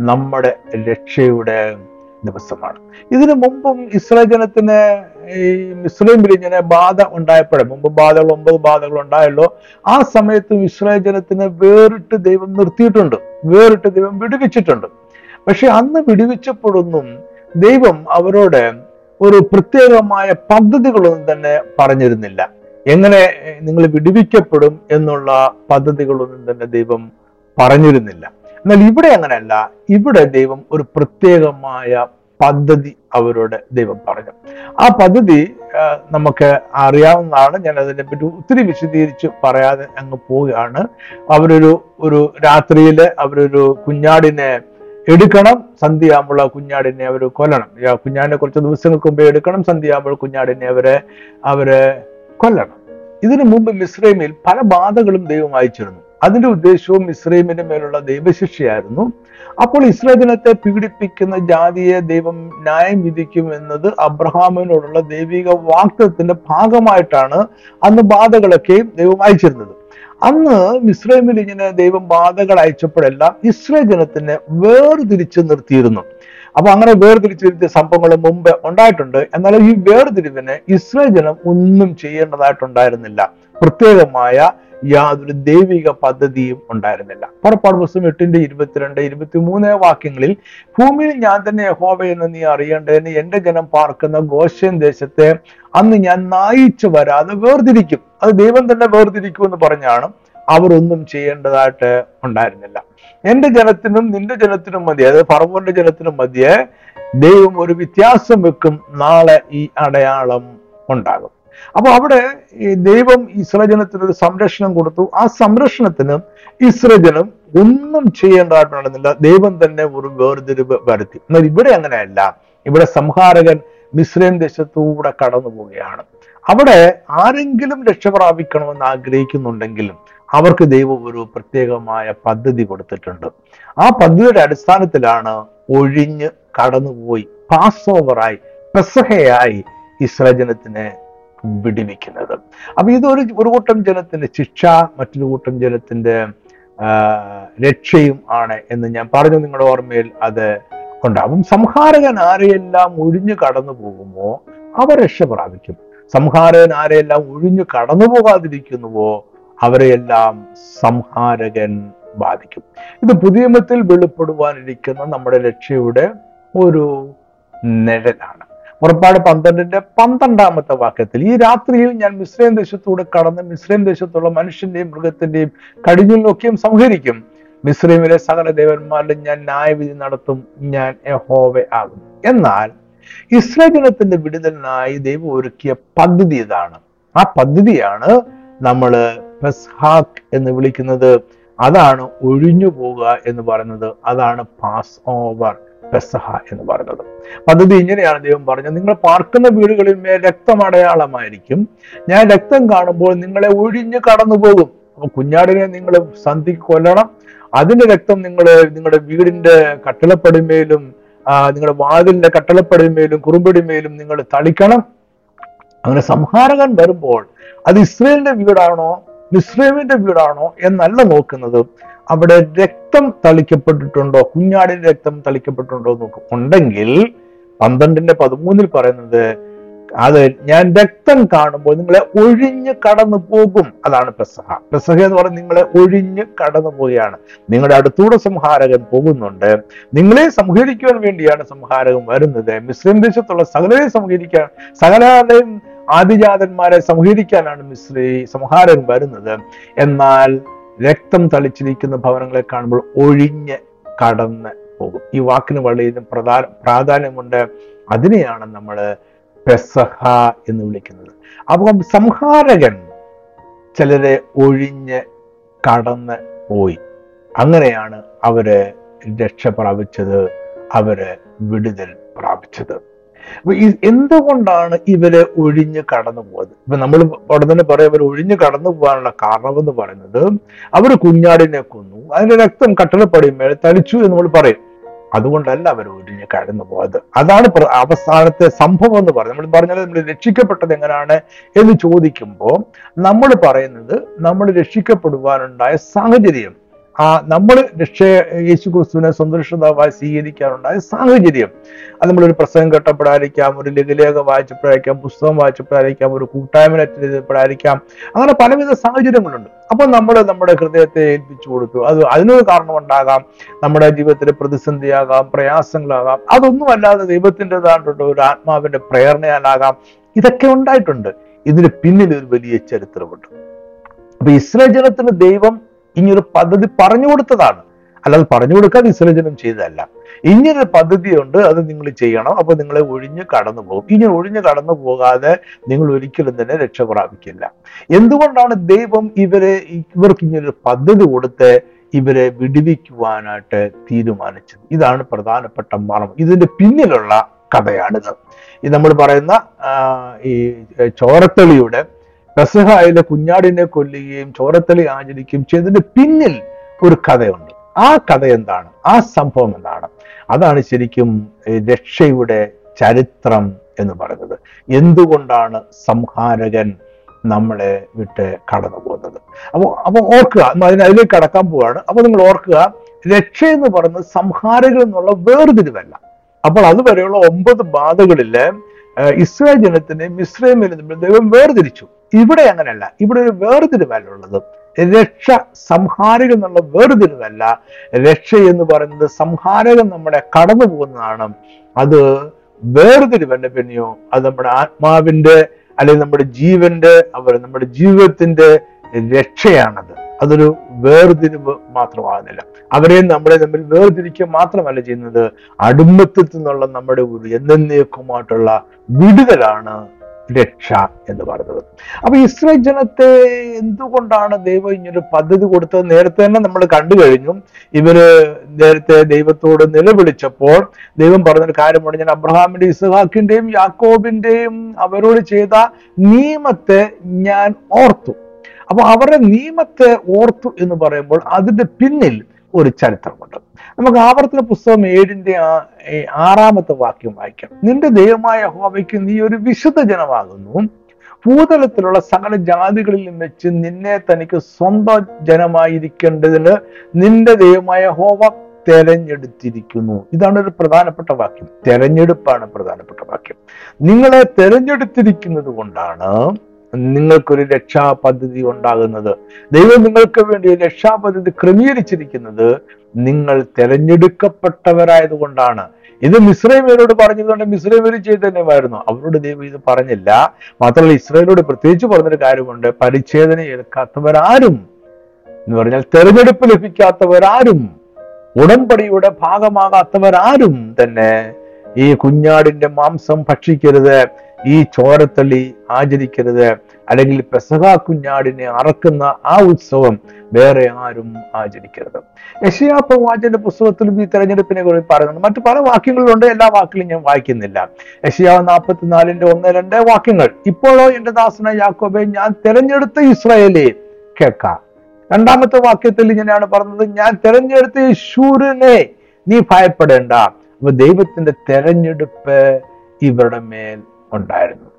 നമ്മുടെ രക്ഷയുടെ ദിവസമാണ്. ഇതിനു മുമ്പും ഇസ്രായേൽ ജനത്തിന് ഈ മുസ്ലിം ഇങ്ങനെ ബാധ ഉണ്ടായപ്പോഴേ മുമ്പ് ബാധകൾ ഒമ്പത് ബാധകൾ ഉണ്ടായല്ലോ ആ സമയത്തും ഇസ്രായേൽ ജനത്തിന് വേറിട്ട് ദൈവം നിർത്തിയിട്ടുണ്ട്. വേറിട്ട് ദൈവം വിടുവിച്ചിട്ടുണ്ട്. പക്ഷെ അന്ന് വിടുവിച്ചപ്പോഴൊന്നും ദൈവം അവരോട് ഒരു പ്രത്യേകമായ പദ്ധതികളൊന്നും തന്നെ പറഞ്ഞിരുന്നില്ല. എങ്ങനെ നിങ്ങൾ വിടുവിക്കപ്പെടും എന്നുള്ള പദ്ധതികളൊന്നും തന്നെ ദൈവം പറഞ്ഞിരുന്നില്ല. എന്നാൽ ഇവിടെ അങ്ങനെയല്ല. ഇവിടെ ദൈവം ഒരു പ്രത്യേകമായ പദ്ധതി അവരോട് ദൈവം പറഞ്ഞു. ആ പദ്ധതി നമുക്ക് അറിയാവുന്നതാണ്. ഞാൻ അതിനെപ്പറ്റി ഒത്തിരി വിശദീകരിച്ച് പറയാതെ അങ്ങ് പോവുകയാണ്. അവരൊരു ഒരു രാത്രിയിൽ അവരൊരു കുഞ്ഞാടിനെ എടുക്കണം. സന്ധ്യയാകുമ്പോൾ ആ കുഞ്ഞാടിനെ അവർ കൊല്ലണം. കുഞ്ഞാടിനെ കുറച്ച് ദിവസങ്ങൾക്ക് മുമ്പേ എടുക്കണം. സന്ധ്യയാകുമ്പോൾ കുഞ്ഞാടിനെ അവരെ അവരെ കൊല്ലണം. ഇതിനു മുമ്പ് മിസ്രൈമിൽ പല ബാധകളും ദൈവം അയച്ചിരുന്നു. അതിന്റെ ഉദ്ദേശവും ഇസ്രൈമിന്റെ മേലുള്ള ദൈവശിക്ഷയായിരുന്നു. അപ്പോൾ ഇസ്രായേൽ ജനത്തെ പീഡിപ്പിക്കുന്ന ജാതിയെ ദൈവം ന്യായം വിധിക്കും എന്നത് അബ്രഹാമിനോടുള്ള ദൈവിക വാക്തത്തിന്റെ ഭാഗമായിട്ടാണ് അന്ന് ബാധകളൊക്കെയും ദൈവം അയച്ചിരുന്നത്. അന്ന് മിസ്രൈമിൽ ഇങ്ങനെ ദൈവം ബാധകൾ അയച്ചപ്പോഴെല്ലാം ഇസ്രായേൽ ജനത്തിനെ വേർതിരിച്ച് നിർത്തിയിരുന്നു. അപ്പൊ അങ്ങനെ വേർതിരിച്ചു നിർത്തിയ സംഭവങ്ങൾ മുമ്പ് ഉണ്ടായിട്ടുണ്ട്. എന്നാൽ ഈ വേർതിരിവിന് ഇസ്രായേൽ ജനം ഒന്നും ചെയ്യേണ്ടതായിട്ടുണ്ടായിരുന്നില്ല. പ്രത്യേകമായ യാതൊരു ദൈവിക പദ്ധതിയും ഉണ്ടായിരുന്നില്ല. പുറപ്പാട് പുസ്തകം എട്ടിന്റെ ഇരുപത്തിരണ്ട് ഇരുപത്തിമൂന്ന് വാക്യങ്ങളിൽ ഭൂമിയിൽ ഞാൻ തന്നെ യഹോവയെന്ന് നീ അറിയേണ്ടതിന് എന്റെ ജനം പാർക്കുന്ന ഗോഷ്യൻ ദേശത്തെ അന്ന് ഞാൻ നായിച്ചു വരാതെ വേർതിരിക്കും. അത് ദൈവം തന്നെ വേർതിരിക്കും എന്ന് പറഞ്ഞാണ് അവർ ഒന്നും ചെയ്യേണ്ടതായിട്ട് ഉണ്ടായിരുന്നില്ല. എന്റെ ജനത്തിനും നിന്റെ ജനത്തിനും മതിയെ അതായത് ഫറവോന്റെ ജനത്തിനും മതിയെ ദൈവം ഒരു വ്യത്യാസം വെക്കും. നാളെ ഈ അടയാളം ഉണ്ടാകും. അപ്പൊ അവിടെ ദൈവം ഇസ്രജനത്തിന് ഒരു സംരക്ഷണം കൊടുത്തു. ആ സംരക്ഷണത്തിന് ഇസ്രജനം ഒന്നും ചെയ്യേണ്ടതായിട്ടുണ്ടെന്നില്ല ദൈവം തന്നെ ഒരു വേർതിരിവ് വരുത്തി. എന്നാൽ ഇവിടെ അങ്ങനെയല്ല. ഇവിടെ സംഹാരകൻ മിശ്രയും ദേശത്തൂടെ കടന്നു പോവുകയാണ്. അവിടെ ആരെങ്കിലും രക്ഷ പ്രാപിക്കണമെന്ന് ആഗ്രഹിക്കുന്നുണ്ടെങ്കിലും അവർക്ക് ദൈവം ഒരു പ്രത്യേകമായ പദ്ധതി കൊടുത്തിട്ടുണ്ട്. ആ പദ്ധതിയുടെ അടിസ്ഥാനത്തിലാണ് ഒഴിഞ്ഞ് കടന്നുപോയി പാസ് ഓവറായി പെസഹയായി ഇസ്രജനത്തിനെ വിടിവിക്കുന്നത് അപ്പൊ ഇതൊരു ഒരു കൂട്ടം ജനത്തിന്റെ ശിക്ഷ മറ്റൊരു കൂട്ടം ജനത്തിന്റെ രക്ഷയും ആണ് എന്ന് ഞാൻ പറഞ്ഞു. നിങ്ങളുടെ ഓർമ്മയിൽ അത് കൊണ്ടാകും സംഹാരകൻ ആരെയെല്ലാം ഒഴിഞ്ഞു കടന്നു പോകുമോ അവർ രക്ഷ പ്രാപിക്കും. സംഹാരകൻ ആരെയെല്ലാം ഒഴിഞ്ഞു കടന്നു പോകാതിരിക്കുന്നുവോ അവരെയെല്ലാം സംഹാരകൻ ബാധിക്കും. ഇത് പുതിയമത്തിൽ വെളിപ്പെടുവാനിരിക്കുന്ന നമ്മുടെ രക്ഷയുടെ ഒരു നിഴലാണ്. പുറപ്പാട് പന്ത്രണ്ടിന്റെ പന്ത്രണ്ടാമത്തെ വാക്യത്തിൽ ഈ രാത്രിയിൽ ഞാൻ മിശ്രയം ദേശത്തൂടെ കടന്ന് മിശ്രയം ദേശത്തുള്ള മനുഷ്യന്റെയും മൃഗത്തിന്റെയും കടിഞ്ഞിലൊക്കെയും സംഹരിക്കും. മിശ്രീമിലെ സകല ദേവന്മാരിലും ഞാൻ ന്യായവിധി നടത്തും ഞാൻ യഹോവ ആകും എന്നാൽ ഇസ്രജനത്തിന്റെ വിടുതലിനായി ദൈവം ഒരുക്കിയ പദ്ധതി ഇതാണ്. ആ പദ്ധതിയാണ് നമ്മൾ പെസ്ഹാക്ക് എന്ന് വിളിക്കുന്നത്. അതാണ് ഒഴിഞ്ഞു പോവുക എന്ന് പറയുന്നത്. അതാണ് പാസ് ഓവർ പെസഹ എന്ന് പറയുന്നത്. പദ്ധതി ഇങ്ങനെയാണ് ദൈവം പറഞ്ഞത്. നിങ്ങൾ പാർക്കുന്ന വീടുകളിൽ മേൽ രക്തമടയാളമായിരിക്കും ഞാൻ രക്തം കാണുമ്പോൾ നിങ്ങളെ ഒഴിഞ്ഞു കടന്നു പോകും അപ്പൊ കുഞ്ഞാടിനെ നിങ്ങൾ സന്ധി കൊല്ലണം. അതിന്റെ രക്തം നിങ്ങൾ നിങ്ങളുടെ വീടിന്റെ കട്ടിളപ്പടിമേലും നിങ്ങളുടെ വാതിലിന്റെ കട്ടിളപ്പടിമേലും കുറുമ്പടിമേലും നിങ്ങൾ തളിക്കണം. അങ്ങനെ സംഹാരകൻ വരുമ്പോൾ അത് ഇസ്രയേലിന്റെ വീടാണോ മിസ്രൈമിന്റെ വീടാണോ എന്നല്ല നോക്കുന്നത്. അവിടെ രക്തം തളിക്കപ്പെട്ടിട്ടുണ്ടോ? കുഞ്ഞാടിന്റെ രക്തം തളിക്കപ്പെട്ടിട്ടുണ്ടോ നോക്കും. ഉണ്ടെങ്കിൽ പന്ത്രണ്ടിന്റെ പതിമൂന്നിൽ പറയുന്നത് അത് ഞാൻ രക്തം കാണുമ്പോൾ നിങ്ങളെ ഒഴിഞ്ഞ് കടന്നു പോകും. അതാണ് പ്രസഹ പ്രസഹ എന്ന് പറഞ്ഞാൽ നിങ്ങളെ ഒഴിഞ്ഞ് കടന്നു പോവുകയാണ്. നിങ്ങളുടെ അടുത്തൂടെ സംഹാരകൻ പോകുന്നുണ്ട്. നിങ്ങളെ സംഹരിക്കുവാൻ വേണ്ടിയാണ് സംഹാരകൻ വരുന്നത്. മിശ്രം ദേശത്തുള്ള സകലരെ സംഹരിക്കാൻ സകലരെയും ആദിജാതന്മാരെ സംഹരിക്കാനാണ് മിശ്രി സംഹാരകൻ വരുന്നത്. എന്നാൽ രക്തം തളിച്ചിരിക്കുന്ന ഭവനങ്ങളെ കാണുമ്പോൾ ഒഴിഞ്ഞ് കടന്ന് പോകും. ഈ വാക്കിന് വളരെയധികം പ്രധാന പ്രാധാന്യമുണ്ട്. അതിനെയാണ് നമ്മൾ പെസഹ എന്ന് വിളിക്കുന്നത്. അപ്പം സംഹാരകൻ ചിലരെ ഒഴിഞ്ഞ് കടന്ന് പോയി. അങ്ങനെയാണ് അവർ രക്ഷ പ്രാപിച്ചത് അവർ വിടുതൽ പ്രാപിച്ചത്. അപ്പൊ ഈ എന്തുകൊണ്ടാണ് ഇവർ ഒഴിഞ്ഞു കടന്നു പോയത്? ഇപ്പൊ നമ്മൾ ഉടൻ തന്നെ പറയാം ഇവർ ഒഴിഞ്ഞു കടന്നു പോകാനുള്ള കാരണം എന്ന് പറയുന്നത് അവർ കുഞ്ഞാടിനെ കൊന്നു അതിന്റെ രക്തം കട്ടളപ്പടിമേൽ തളിച്ചു എന്ന് നമ്മൾ പറയും. അതുകൊണ്ടല്ല അവർ ഒഴിഞ്ഞ് കടന്നു പോയത്. അതാണ് അവസാനത്തെ സംഭവം എന്ന് പറയുന്നത്. നമ്മൾ പറഞ്ഞാൽ നമ്മൾ രക്ഷിക്കപ്പെട്ടത് എങ്ങനെയാണ് എന്ന് ചോദിക്കുമ്പോൾ നമ്മൾ പറയുന്നത് നമ്മൾ രക്ഷിക്കപ്പെടുവാനുണ്ടായ സാഹചര്യം. ആ നമ്മൾ രക്ഷ യേശു ക്രിസ്തുവിനെ സന്തോഷതാവായി സ്വീകരിക്കാനുണ്ടായ സാഹചര്യം. അത് നമ്മളൊരു പ്രസംഗം കേട്ടപ്പോഴായിരിക്കാം ഒരു ലഘുലേഖ വായിച്ചപ്പോഴായിരിക്കാം പുസ്തകം വായിച്ചപ്പോഴായിരിക്കാം ഒരു കൂട്ടായ്മ ചെയ്തപ്പോഴായിരിക്കാം അങ്ങനെ പലവിധ സാഹചര്യങ്ങളുണ്ട്. അപ്പോൾ നമ്മൾ നമ്മുടെ ഹൃദയത്തെ ഏൽപ്പിച്ചു കൊടുത്തു. അത് അതിനൊരു കാരണമുണ്ടാകാം. നമ്മുടെ ജീവിതത്തിലെ പ്രതിസന്ധിയാകാം പ്രയാസങ്ങളാകാം. അതൊന്നും അല്ലാതെ ദൈവത്തിന്റെതായിട്ടുള്ള ഒരു ആത്മാവിന്റെ പ്രേരണയാലാകാം. ഇതൊക്കെ ഉണ്ടായിട്ടുണ്ട്. ഇതിന് പിന്നിൽ ഒരു വലിയ ചരിത്രമുണ്ട്. അപ്പൊ ഇസ്രായേൽ ജനത്തിന് ദൈവം ഇങ്ങനൊരു പദ്ധതി പറഞ്ഞു കൊടുത്തതാണ്. അല്ലാതെ പറഞ്ഞു കൊടുക്കാൻ വിസർജനം ജനം ചെയ്തതല്ല. ഇങ്ങനൊരു പദ്ധതിയുണ്ട് അത് നിങ്ങൾ ചെയ്യണം. അപ്പൊ നിങ്ങളെ ഒഴിഞ്ഞ് കടന്നു പോകും. ഇങ്ങനെ ഒഴിഞ്ഞ് കടന്നു പോകാതെ നിങ്ങൾ ഒരിക്കലും തന്നെ രക്ഷ പ്രാപിക്കില്ല. എന്തുകൊണ്ടാണ് ദൈവം ഇവരെ ഇവർക്ക് ഇങ്ങനൊരു പദ്ധതി കൊടുത്ത് ഇവരെ വിടുവിക്കുവാനായിട്ട് തീരുമാനിച്ചത്? ഇതാണ് പ്രധാനപ്പെട്ട മർമ്മം ഇതിന്റെ പിന്നിലുള്ള കഥയാണിത്. ഇത് നമ്മൾ പറയുന്ന ഈ ചോരത്തളിയുടെ പെസഹായിലെ കുഞ്ഞാടിനെ കൊല്ലുകയും ചോരത്തളി ആചരിക്കുകയും ചെയ്തതിന്റെ പിന്നിൽ ഒരു കഥയുണ്ട്. ആ കഥ എന്താണ്? ആ സംഭവം എന്താണ്? അതാണ് ശരിക്കും രക്ഷയുടെ ചരിത്രം എന്ന് പറയുന്നത്. എന്തുകൊണ്ടാണ് സംഹാരകൻ നമ്മളെ വിട്ട് കടന്നു പോകുന്നത്? അപ്പോൾ അപ്പോൾ ഓർക്കുക അതിലേക്ക് കടക്കാൻ പോവാണ്. അപ്പോൾ നിങ്ങൾ ഓർക്കുക രക്ഷ എന്ന് പറയുന്നത് സംഹാരകൻ എന്നുള്ള വേർതിരിവല്ല. അപ്പോൾ അതുവരെയുള്ള ഒമ്പത് ബാധകളിൽ ഇസ്രായേൽ ജനത്തിനെ നിന്ന് ദൈവം വേർതിരിച്ചു. ഇവിടെ അങ്ങനെയല്ല ഇവിടെ ഒരു വേർതിരിവല്ല ഉള്ളത് രക്ഷ സംഹാരകം എന്നുള്ള വേർതിരിവല്ല. രക്ഷ എന്ന് പറയുന്നത് സംഹാരകം നമ്മുടെ കടന്നു പോകുന്നതാണ്. അത് വേർതിരിവന്റെ പിന്നെയോ അത് നമ്മുടെ ആത്മാവിന്റെ അല്ലെങ്കിൽ നമ്മുടെ ജീവന്റെ അവർ നമ്മുടെ ജീവിതത്തിന്റെ രക്ഷയാണത്. അതൊരു വേർതിരിവ് മാത്രമാകുന്നില്ല. അവരെ നമ്മളെ തമ്മിൽ വേർതിരിക്കുക മാത്രമല്ല ചെയ്യുന്നത്. അടുമ്പത്തിൽ നിന്നുള്ള നമ്മുടെ ഒരു എന്നേക്കുമായിട്ടുള്ള വിടുതലാണ് രക്ഷ എന്ന് പറയുന്നത്. അപ്പൊ ഇസ്രായേൽ ജനത്തെ എന്തുകൊണ്ടാണ് ദൈവം ഇങ്ങനൊരു പദ്ധതി കൊടുത്തത്? നേരത്തെ തന്നെ നമ്മൾ കണ്ടു കഴിഞ്ഞു. ഇവർ നേരത്തെ ദൈവത്തോട് നിലവിളിച്ചപ്പോൾ ദൈവം പറഞ്ഞൊരു കാര്യമാണ് ഞാൻ അബ്രഹാമിന്റെ ഇസ്ഹാക്കിന്റെയും യാക്കോബിന്റെയും അവരോട് ചെയ്ത നിയമത്തെ ഞാൻ ഓർത്തു. അപ്പൊ അവരുടെ നിയമത്തെ ഓർത്തു എന്ന് പറയുമ്പോൾ അതിന്റെ പിന്നിൽ ഒരു ചരിത്രമുണ്ട്. നമുക്ക് ആവർത്തന പുസ്തകം ഏഴിന്റെ ആറാമത്തെ വാക്യം വായിക്കാം. നിന്റെ ദൈവമായ ഹോവയ്ക്ക് നീ ഒരു വിശുദ്ധ ജനമാകുന്നു. ഭൂതലത്തിലുള്ള സകല ജാതികളിലും വെച്ച് നിന്നെ തനിക്ക് സ്വന്തം ജനമായിരിക്കേണ്ടതിന് നിന്റെ ദൈവമായ ഹോവ തെരഞ്ഞെടുത്തിരിക്കുന്നു. ഇതാണ് ഒരു പ്രധാനപ്പെട്ട വാക്യം. തെരഞ്ഞെടുപ്പാണ് പ്രധാനപ്പെട്ട വാക്യം. നിങ്ങളെ തെരഞ്ഞെടുത്തിരിക്കുന്നത് കൊണ്ടാണ് നിങ്ങൾക്കൊരു രക്ഷാ പദ്ധതി ഉണ്ടാകുന്നത്. ദൈവം നിങ്ങൾക്ക് വേണ്ടി ഒരു രക്ഷാ പദ്ധതി ക്രമീകരിച്ചിരിക്കുന്നത് നിങ്ങൾ തെരഞ്ഞെടുക്കപ്പെട്ടവരായതുകൊണ്ടാണ്. ഇത് മിശ്രൈമേരോട് പറഞ്ഞതുകൊണ്ട് മിശ്രൈമേർ ചെയ്ത് തന്നെയായിരുന്നു അവരോട് ദൈവം ഇത് പറഞ്ഞില്ല. മാത്രമല്ല ഇസ്രായേലോട് പ്രത്യേകിച്ച് പറഞ്ഞൊരു കാര്യമുണ്ട്. പരിച്ഛേദന എടുക്കാത്തവരാരും എന്ന് പറഞ്ഞാൽ തെരഞ്ഞെടുപ്പ് ലഭിക്കാത്തവരാരും ഉടമ്പടിയുടെ ഭാഗമാകാത്തവരാരും തന്നെ ഈ കുഞ്ഞാടിന്റെ മാംസം ഭക്ഷിക്കരുത്. ഈ ചോരത്തള്ളി ആചരിക്കരുത്. അല്ലെങ്കിൽ പെസഹ കുഞ്ഞാടിനെ അറക്കുന്ന ആ ഉത്സവം വേറെ ആരും ആചരിക്കരുത്. യശയാ പ്രവാചന്റെ പുസ്തകത്തിലും ഈ തെരഞ്ഞെടുപ്പിനെ കുറിച്ച് പറയുന്നുണ്ട്. മറ്റു പല വാക്യങ്ങളുണ്ട്. എല്ലാ വാക്കിലും ഞാൻ വായിക്കുന്നില്ല. യശയാവ് നാൽപ്പത്തിനാലിന്റെ ഒന്ന് രണ്ട് വാക്യങ്ങൾ. ഇപ്പോഴോ എന്റെ ദാസന യാക്കോബെ ഞാൻ തെരഞ്ഞെടുത്ത ഇസ്രായേലെ കേൾക്കാം. രണ്ടാമത്തെ വാക്യത്തിൽ ഇങ്ങനെയാണ് പറഞ്ഞത്. ഞാൻ തെരഞ്ഞെടുത്ത ശൂരനെ നീ ഭയപ്പെടേണ്ട. അപ്പൊ ദൈവത്തിന്റെ തെരഞ്ഞെടുപ്പ് ഇവരുടെ മേൽ ഉണ്ടായിരുന്നു.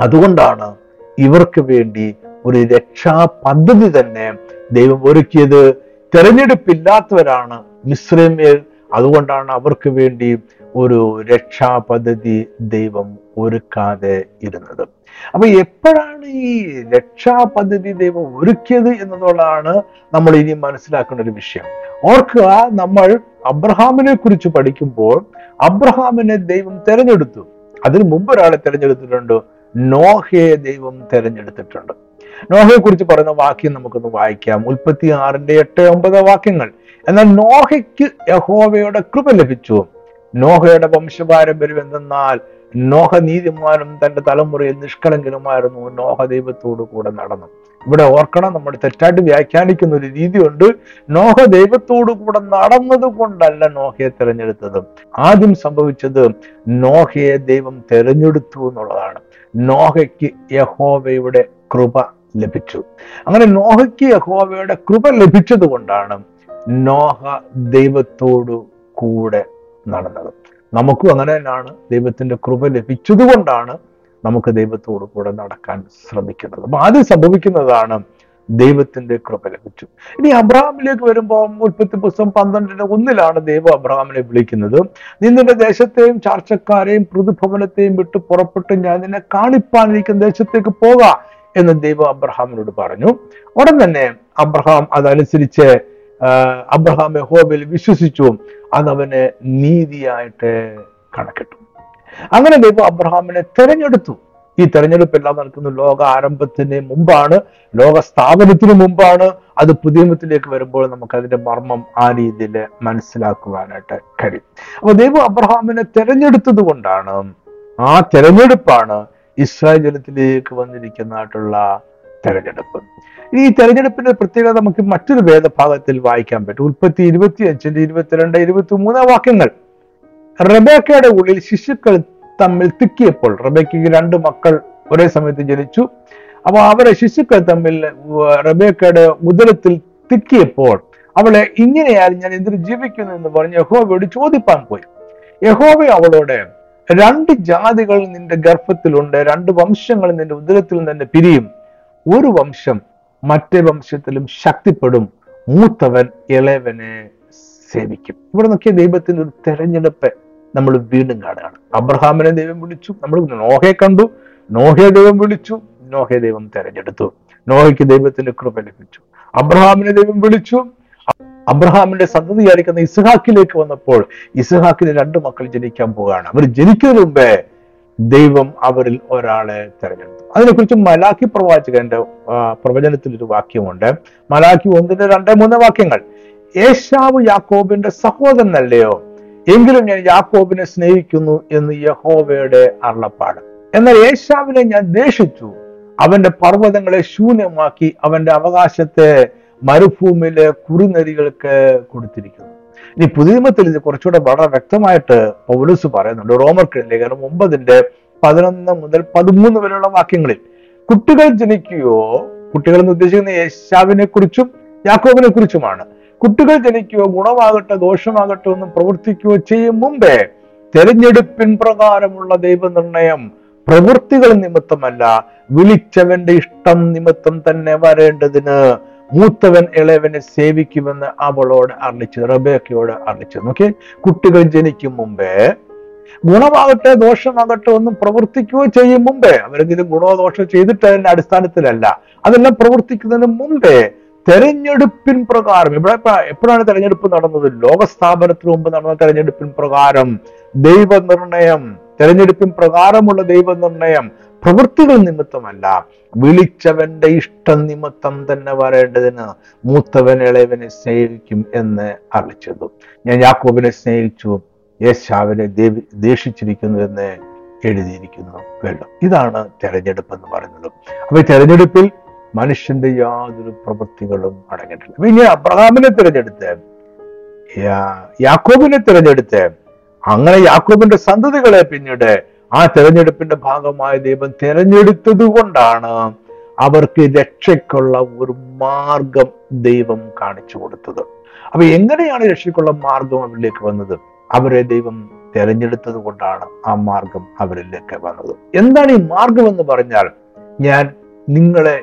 അതുകൊണ്ടാണ് ഇവർക്ക് വേണ്ടി ഒരു രക്ഷാ പദ്ധതി തന്നെ ദൈവം ഒരുക്കിയത്. തെരഞ്ഞെടുപ്പില്ലാത്തവരാണ് മിശ്രമേൽ അതുകൊണ്ടാണ് അവർക്ക് വേണ്ടി ഒരു രക്ഷാ പദ്ധതി ദൈവം ഒരുക്കാതെ ഇരുന്നത്. അപ്പൊ എപ്പോഴാണ് ഈ രക്ഷാ പദ്ധതി ദൈവം ഒരുക്കിയത് എന്നതുള്ളതാണ് നമ്മൾ ഇനി മനസ്സിലാക്കേണ്ട ഒരു വിഷയം. ഓർക്കുക നമ്മൾ അബ്രഹാമിനെ കുറിച്ച് പഠിക്കുമ്പോൾ അബ്രഹാമിനെ ദൈവം തെരഞ്ഞെടുത്തു. അതിനു മുമ്പ് ഒരാളെ തിരഞ്ഞെടുത്തിട്ടുണ്ട്? നോഹയെ ദൈവം തിരഞ്ഞെടുത്തിട്ടുണ്ട്. നോഹയെ കുറിച്ച് പറയുന്ന വാക്യം നമുക്കൊന്ന് വായിക്കാം. മുൽപ്പത്തി ആറിന്റെ എട്ട് ഒമ്പത് വാക്യങ്ങൾ. എന്നാൽ നോഹയ്ക്ക് യഹോവയുടെ കൃപ ലഭിച്ചു. നോഹയുടെ വംശപാരമ്പര്യം എന്തെന്നാൽ നോഹ നീതിമാനും തന്റെ തലമുറയിൽ നിഷ്കളങ്കനുമായിരുന്നു നോഹ ദൈവത്തോടു കൂടെ നടന്നു. ഇവിടെ ഓർക്കണം നമ്മൾ തെറ്റായിട്ട് വ്യാഖ്യാനിക്കുന്ന ഒരു രീതിയുണ്ട്. നോഹ ദൈവത്തോടു കൂടെ നടന്നത് കൊണ്ടല്ല നോഹയെ തിരഞ്ഞെടുത്തത്. ആദ്യം സംഭവിച്ചത് നോഹയെ ദൈവം തിരഞ്ഞെടുത്തു എന്നുള്ളതാണ്. നോഹയ്ക്ക് യഹോവയുടെ കൃപ ലഭിച്ചു. അങ്ങനെ നോഹയ്ക്ക് യഹോവയുടെ കൃപ ലഭിച്ചത് കൊണ്ടാണ് നോഹ ദൈവത്തോടു കൂടെ നടന്നത്. നമുക്കും അങ്ങനെ തന്നെയാണ് ദൈവത്തിന്റെ കൃപ ലഭിച്ചതുകൊണ്ടാണ് നമുക്ക് ദൈവത്തോട് കൂടെ നടക്കാൻ ശ്രമിക്കുന്നത്. അപ്പൊ ആദ്യം സംഭവിക്കുന്നതാണ് ദൈവത്തിന്റെ കൃപ ലഭിച്ചു. ഇനി അബ്രഹാമിലേക്ക് വരുമ്പോൾ ഉൽപ്പത്തി പുസ്തകം പന്ത്രണ്ടിന്റെ ഒന്നിലാണ് ദൈവം അബ്രഹാമിനെ വിളിക്കുന്നത്. നീ നിന്റെ ദേശത്തെയും ചാർച്ചക്കാരെയും പ്രതിഭവനത്തെയും വിട്ട് പുറപ്പെട്ട് ഞാൻ നിന്നെ കാണിപ്പാനിരിക്കുന്ന ദേശത്തേക്ക് പോകാം എന്ന് ദൈവം അബ്രഹാമിനോട് പറഞ്ഞു. ഉടൻ തന്നെ അബ്രഹാം അതനുസരിച്ച് അബ്രഹാം യഹോവയിൽ വിശ്വസിച്ചു. അവനെ നീതിയായിട്ട് കണക്കിട്ടു. അങ്ങനെ ദൈവം അബ്രഹാമിനെ തെരഞ്ഞെടുത്തു. ഈ തെരഞ്ഞെടുപ്പ് എല്ലാം നടക്കുന്ന ലോക ആരംഭത്തിന് മുമ്പാണ് ലോക സ്ഥാപനത്തിന് മുമ്പാണ്. അത് പുതിയമത്തിലേക്ക് വരുമ്പോൾ നമുക്ക് അതിന്റെ മർമ്മം ആ രീതിയിൽ മനസ്സിലാക്കുവാനായിട്ട് കഴിയും. അപ്പൊ ദൈവം അബ്രഹാമിനെ തെരഞ്ഞെടുത്തത് കൊണ്ടാണ് ആ തെരഞ്ഞെടുപ്പാണ് ഇസ്രായേൽ ജനത്തിലേക്ക് വന്നിരിക്കുന്നതായിട്ടുള്ള തെരഞ്ഞെടുപ്പ്. ഈ തെരഞ്ഞെടുപ്പിന്റെ പ്രത്യേകത നമുക്ക് മറ്റൊരു വേദഭാഗത്തിൽ വായിക്കാൻ പറ്റും. ഉൽപ്പത്തി ഇരുപത്തി അഞ്ചിന്റെ ഇരുപത്തിരണ്ട് ഇരുപത്തി മൂന്ന് വാക്യങ്ങൾ. റബേക്കയുടെ ഉള്ളിൽ ശിശുക്കൾ തമ്മിൽ തിക്കിയപ്പോൾ റബേക്കയ്ക്ക് രണ്ട് മക്കൾ ഒരേ സമയത്ത് ജനിച്ചു. അപ്പൊ അവരെ ശിശുക്കൾ തമ്മിൽ റബേക്കയുടെ ഉദരത്തിൽ തിക്കിയപ്പോൾ അവളെ ഇങ്ങനെയാൽ ഞാൻ എന്തിനു ജീവിക്കുന്നു എന്ന് പറഞ്ഞ് യഹോവയോട് ചോദിപ്പാൻ പോയി. യഹോവ അവളോട് രണ്ട് ജാതികൾ നിന്റെ ഗർഭത്തിലുണ്ട് രണ്ട് വംശങ്ങൾ നിന്റെ ഉദരത്തിൽ നിന്ന് പിരിയും. ഒരു വംശം മറ്റേ വംശത്തിലും ശക്തിപ്പെടും. മൂത്തവൻ ഇളയവനെ സേവിക്കും. ഇവിടെ നോക്കിയ ദൈവത്തിന്റെ ഒരു തെരഞ്ഞെടുപ്പ് നമ്മൾ വീണ്ടും കാണുകയാണ്. അബ്രഹാമിനെ ദൈവം വിളിച്ചു നമ്മൾ നോഹയെ കണ്ടു. നോഹയെ ദൈവം വിളിച്ചു നോഹയെ ദൈവം തെരഞ്ഞെടുത്തു. നോഹയ്ക്ക് ദൈവത്തിന്റെ കൃപ ലഭിച്ചു. അബ്രഹാമിനെ ദൈവം വിളിച്ചു. അബ്രഹാമിന്റെ സന്തതിയായിരിക്കുന്ന ഇസ്ഹാക്കിലേക്ക് വന്നപ്പോൾ ഇസ്ഹാക്കിന് രണ്ട് മക്കൾ ജനിക്കാൻ പോവുകയാണ്. അവർ ജനിക്കുന്നതിന് മുമ്പേ ദൈവം അവരിൽ ഒരാളെ തെരഞ്ഞെടുത്തു. അതിനെക്കുറിച്ച് മലാഖി പ്രവാചകന്റെ പ്രവചനത്തിൽ ഒരു വാക്യമുണ്ട്. മലാഖി ഒന്നിന്റെ രണ്ട് മൂന്ന് വാക്യങ്ങൾ. ഏശാവ് യാക്കോബിന്റെ സഹോദരനല്ലയോ? എങ്കിലും ഞാൻ യാക്കോബിനെ സ്നേഹിക്കുന്നു എന്ന് യഹോവയുടെ അരുളപ്പാട്. എന്നാൽ ഏശാവിനെ ഞാൻ ദേഷിച്ചു അവന്റെ പർവതങ്ങളെ ശൂന്യമാക്കി അവന്റെ അവകാശത്തെ മരുഭൂമിയിലെ കുറുനരികൾക്ക് കൊടുത്തിരിക്കുന്നു. ഇനി പുതിയമത്തിൽ ഇത് കുറച്ചുകൂടെ വളരെ വ്യക്തമായിട്ട് പൗലൂസ് പറയുന്നുണ്ട്. റോമർ ലേഖനം ഒമ്പതിന്റെ പതിനൊന്ന് മുതൽ പതിമൂന്ന് വരെയുള്ള വാക്യങ്ങളിൽ കുട്ടികൾ ജനിക്കുകയോ കുട്ടികൾ എന്ന് ഉദ്ദേശിക്കുന്ന യേശാവിനെ കുറിച്ചും യാക്കോബിനെ കുറിച്ചുമാണ്. കുട്ടികൾ ജനിക്കുകയോ ഗുണമാകട്ടെ ദോഷമാകട്ടെ ഒന്നും പ്രവർത്തിക്കുകയോ ചെയ്യും മുമ്പേ തെരഞ്ഞെടുപ്പിൻ പ്രകാരമുള്ള ദൈവനിർണയം പ്രവൃത്തികൾ നിമിത്തമല്ല. വിളിച്ചവന്റെ ഇഷ്ടം നിമിത്തം തന്നെ വരേണ്ടതിന് മൂത്തവൻ ഇളയവനെ സേവിക്കുമെന്ന് അവളോട് അറിയിച്ചു റബേക്കയോട് അറിയിച്ചു നോക്കി കുട്ടികൾ ജനിക്കും മുമ്പേ ഗുണമാകട്ടെ ദോഷമാകട്ടെ ഒന്നും പ്രവർത്തിക്കുകയോ ചെയ്യും മുമ്പേ. അവർക്ക് ഇത് ദോഷമോ ചെയ്തിട്ട് അതിന്റെ അടിസ്ഥാനത്തിലല്ല. അതെല്ലാം പ്രവർത്തിക്കുന്നതിന് മുമ്പേ തെരഞ്ഞെടുപ്പിൻ പ്രകാരം ഇവിടെ എപ്പോഴാണ് തെരഞ്ഞെടുപ്പ് നടന്നത്? ലോകസ്ഥാപനത്തിന് മുമ്പ് നടന്ന തെരഞ്ഞെടുപ്പിൻ പ്രകാരം ദൈവനിർണയം തെരഞ്ഞെടുപ്പിൻ പ്രകാരമുള്ള ദൈവനിർണയം പ്രവൃത്തികൾ നിമിത്തമല്ല. വിളിച്ചവന്റെ ഇഷ്ടം നിമിത്തം തന്നെ വരേണ്ടതിന് മൂത്തവൻ ഇളയവനെ സ്നേഹിക്കും എന്ന് അറിയിച്ചതു. ഞാൻ യാക്കോബിനെ സ്നേഹിച്ചു. യേശാവിനെ ദേഷിച്ചിരിക്കുന്നു എന്ന് എഴുതിയിരിക്കുന്നു വേണ്ട ഇതാണ് തെരഞ്ഞെടുപ്പ് എന്ന് പറയുന്നത്. അപ്പൊ ഈ തെരഞ്ഞെടുപ്പിൽ മനുഷ്യന്റെ യാതൊരു പ്രവൃത്തികളും അടങ്ങിയിട്ടില്ല. ഇനി അബ്രഹാമിനെ തിരഞ്ഞെടുത്ത് യാക്കോബിനെ തിരഞ്ഞെടുത്ത് അങ്ങനെ യാക്കോബിന്റെ സന്തതികളെ പിന്നീട് ആ തെരഞ്ഞെടുപ്പിന്റെ ഭാഗമായ ദൈവം തിരഞ്ഞെടുത്തത് കൊണ്ടാണ് അവർക്ക് രക്ഷയ്ക്കുള്ള ഒരു മാർഗം ദൈവം കാണിച്ചു കൊടുത്തത്. അപ്പൊ എങ്ങനെയാണ് രക്ഷയ്ക്കുള്ള മാർഗം അവരിലേക്ക് വന്നത്? അവരെ ദൈവം തിരഞ്ഞെടുത്തത് കൊണ്ടാണ് ആ മാർഗം അവരിലേക്ക് വന്നത്. എന്താണ് ഈ മാർഗം എന്ന് പറഞ്ഞാൽ ഞാൻ നിങ്ങളെ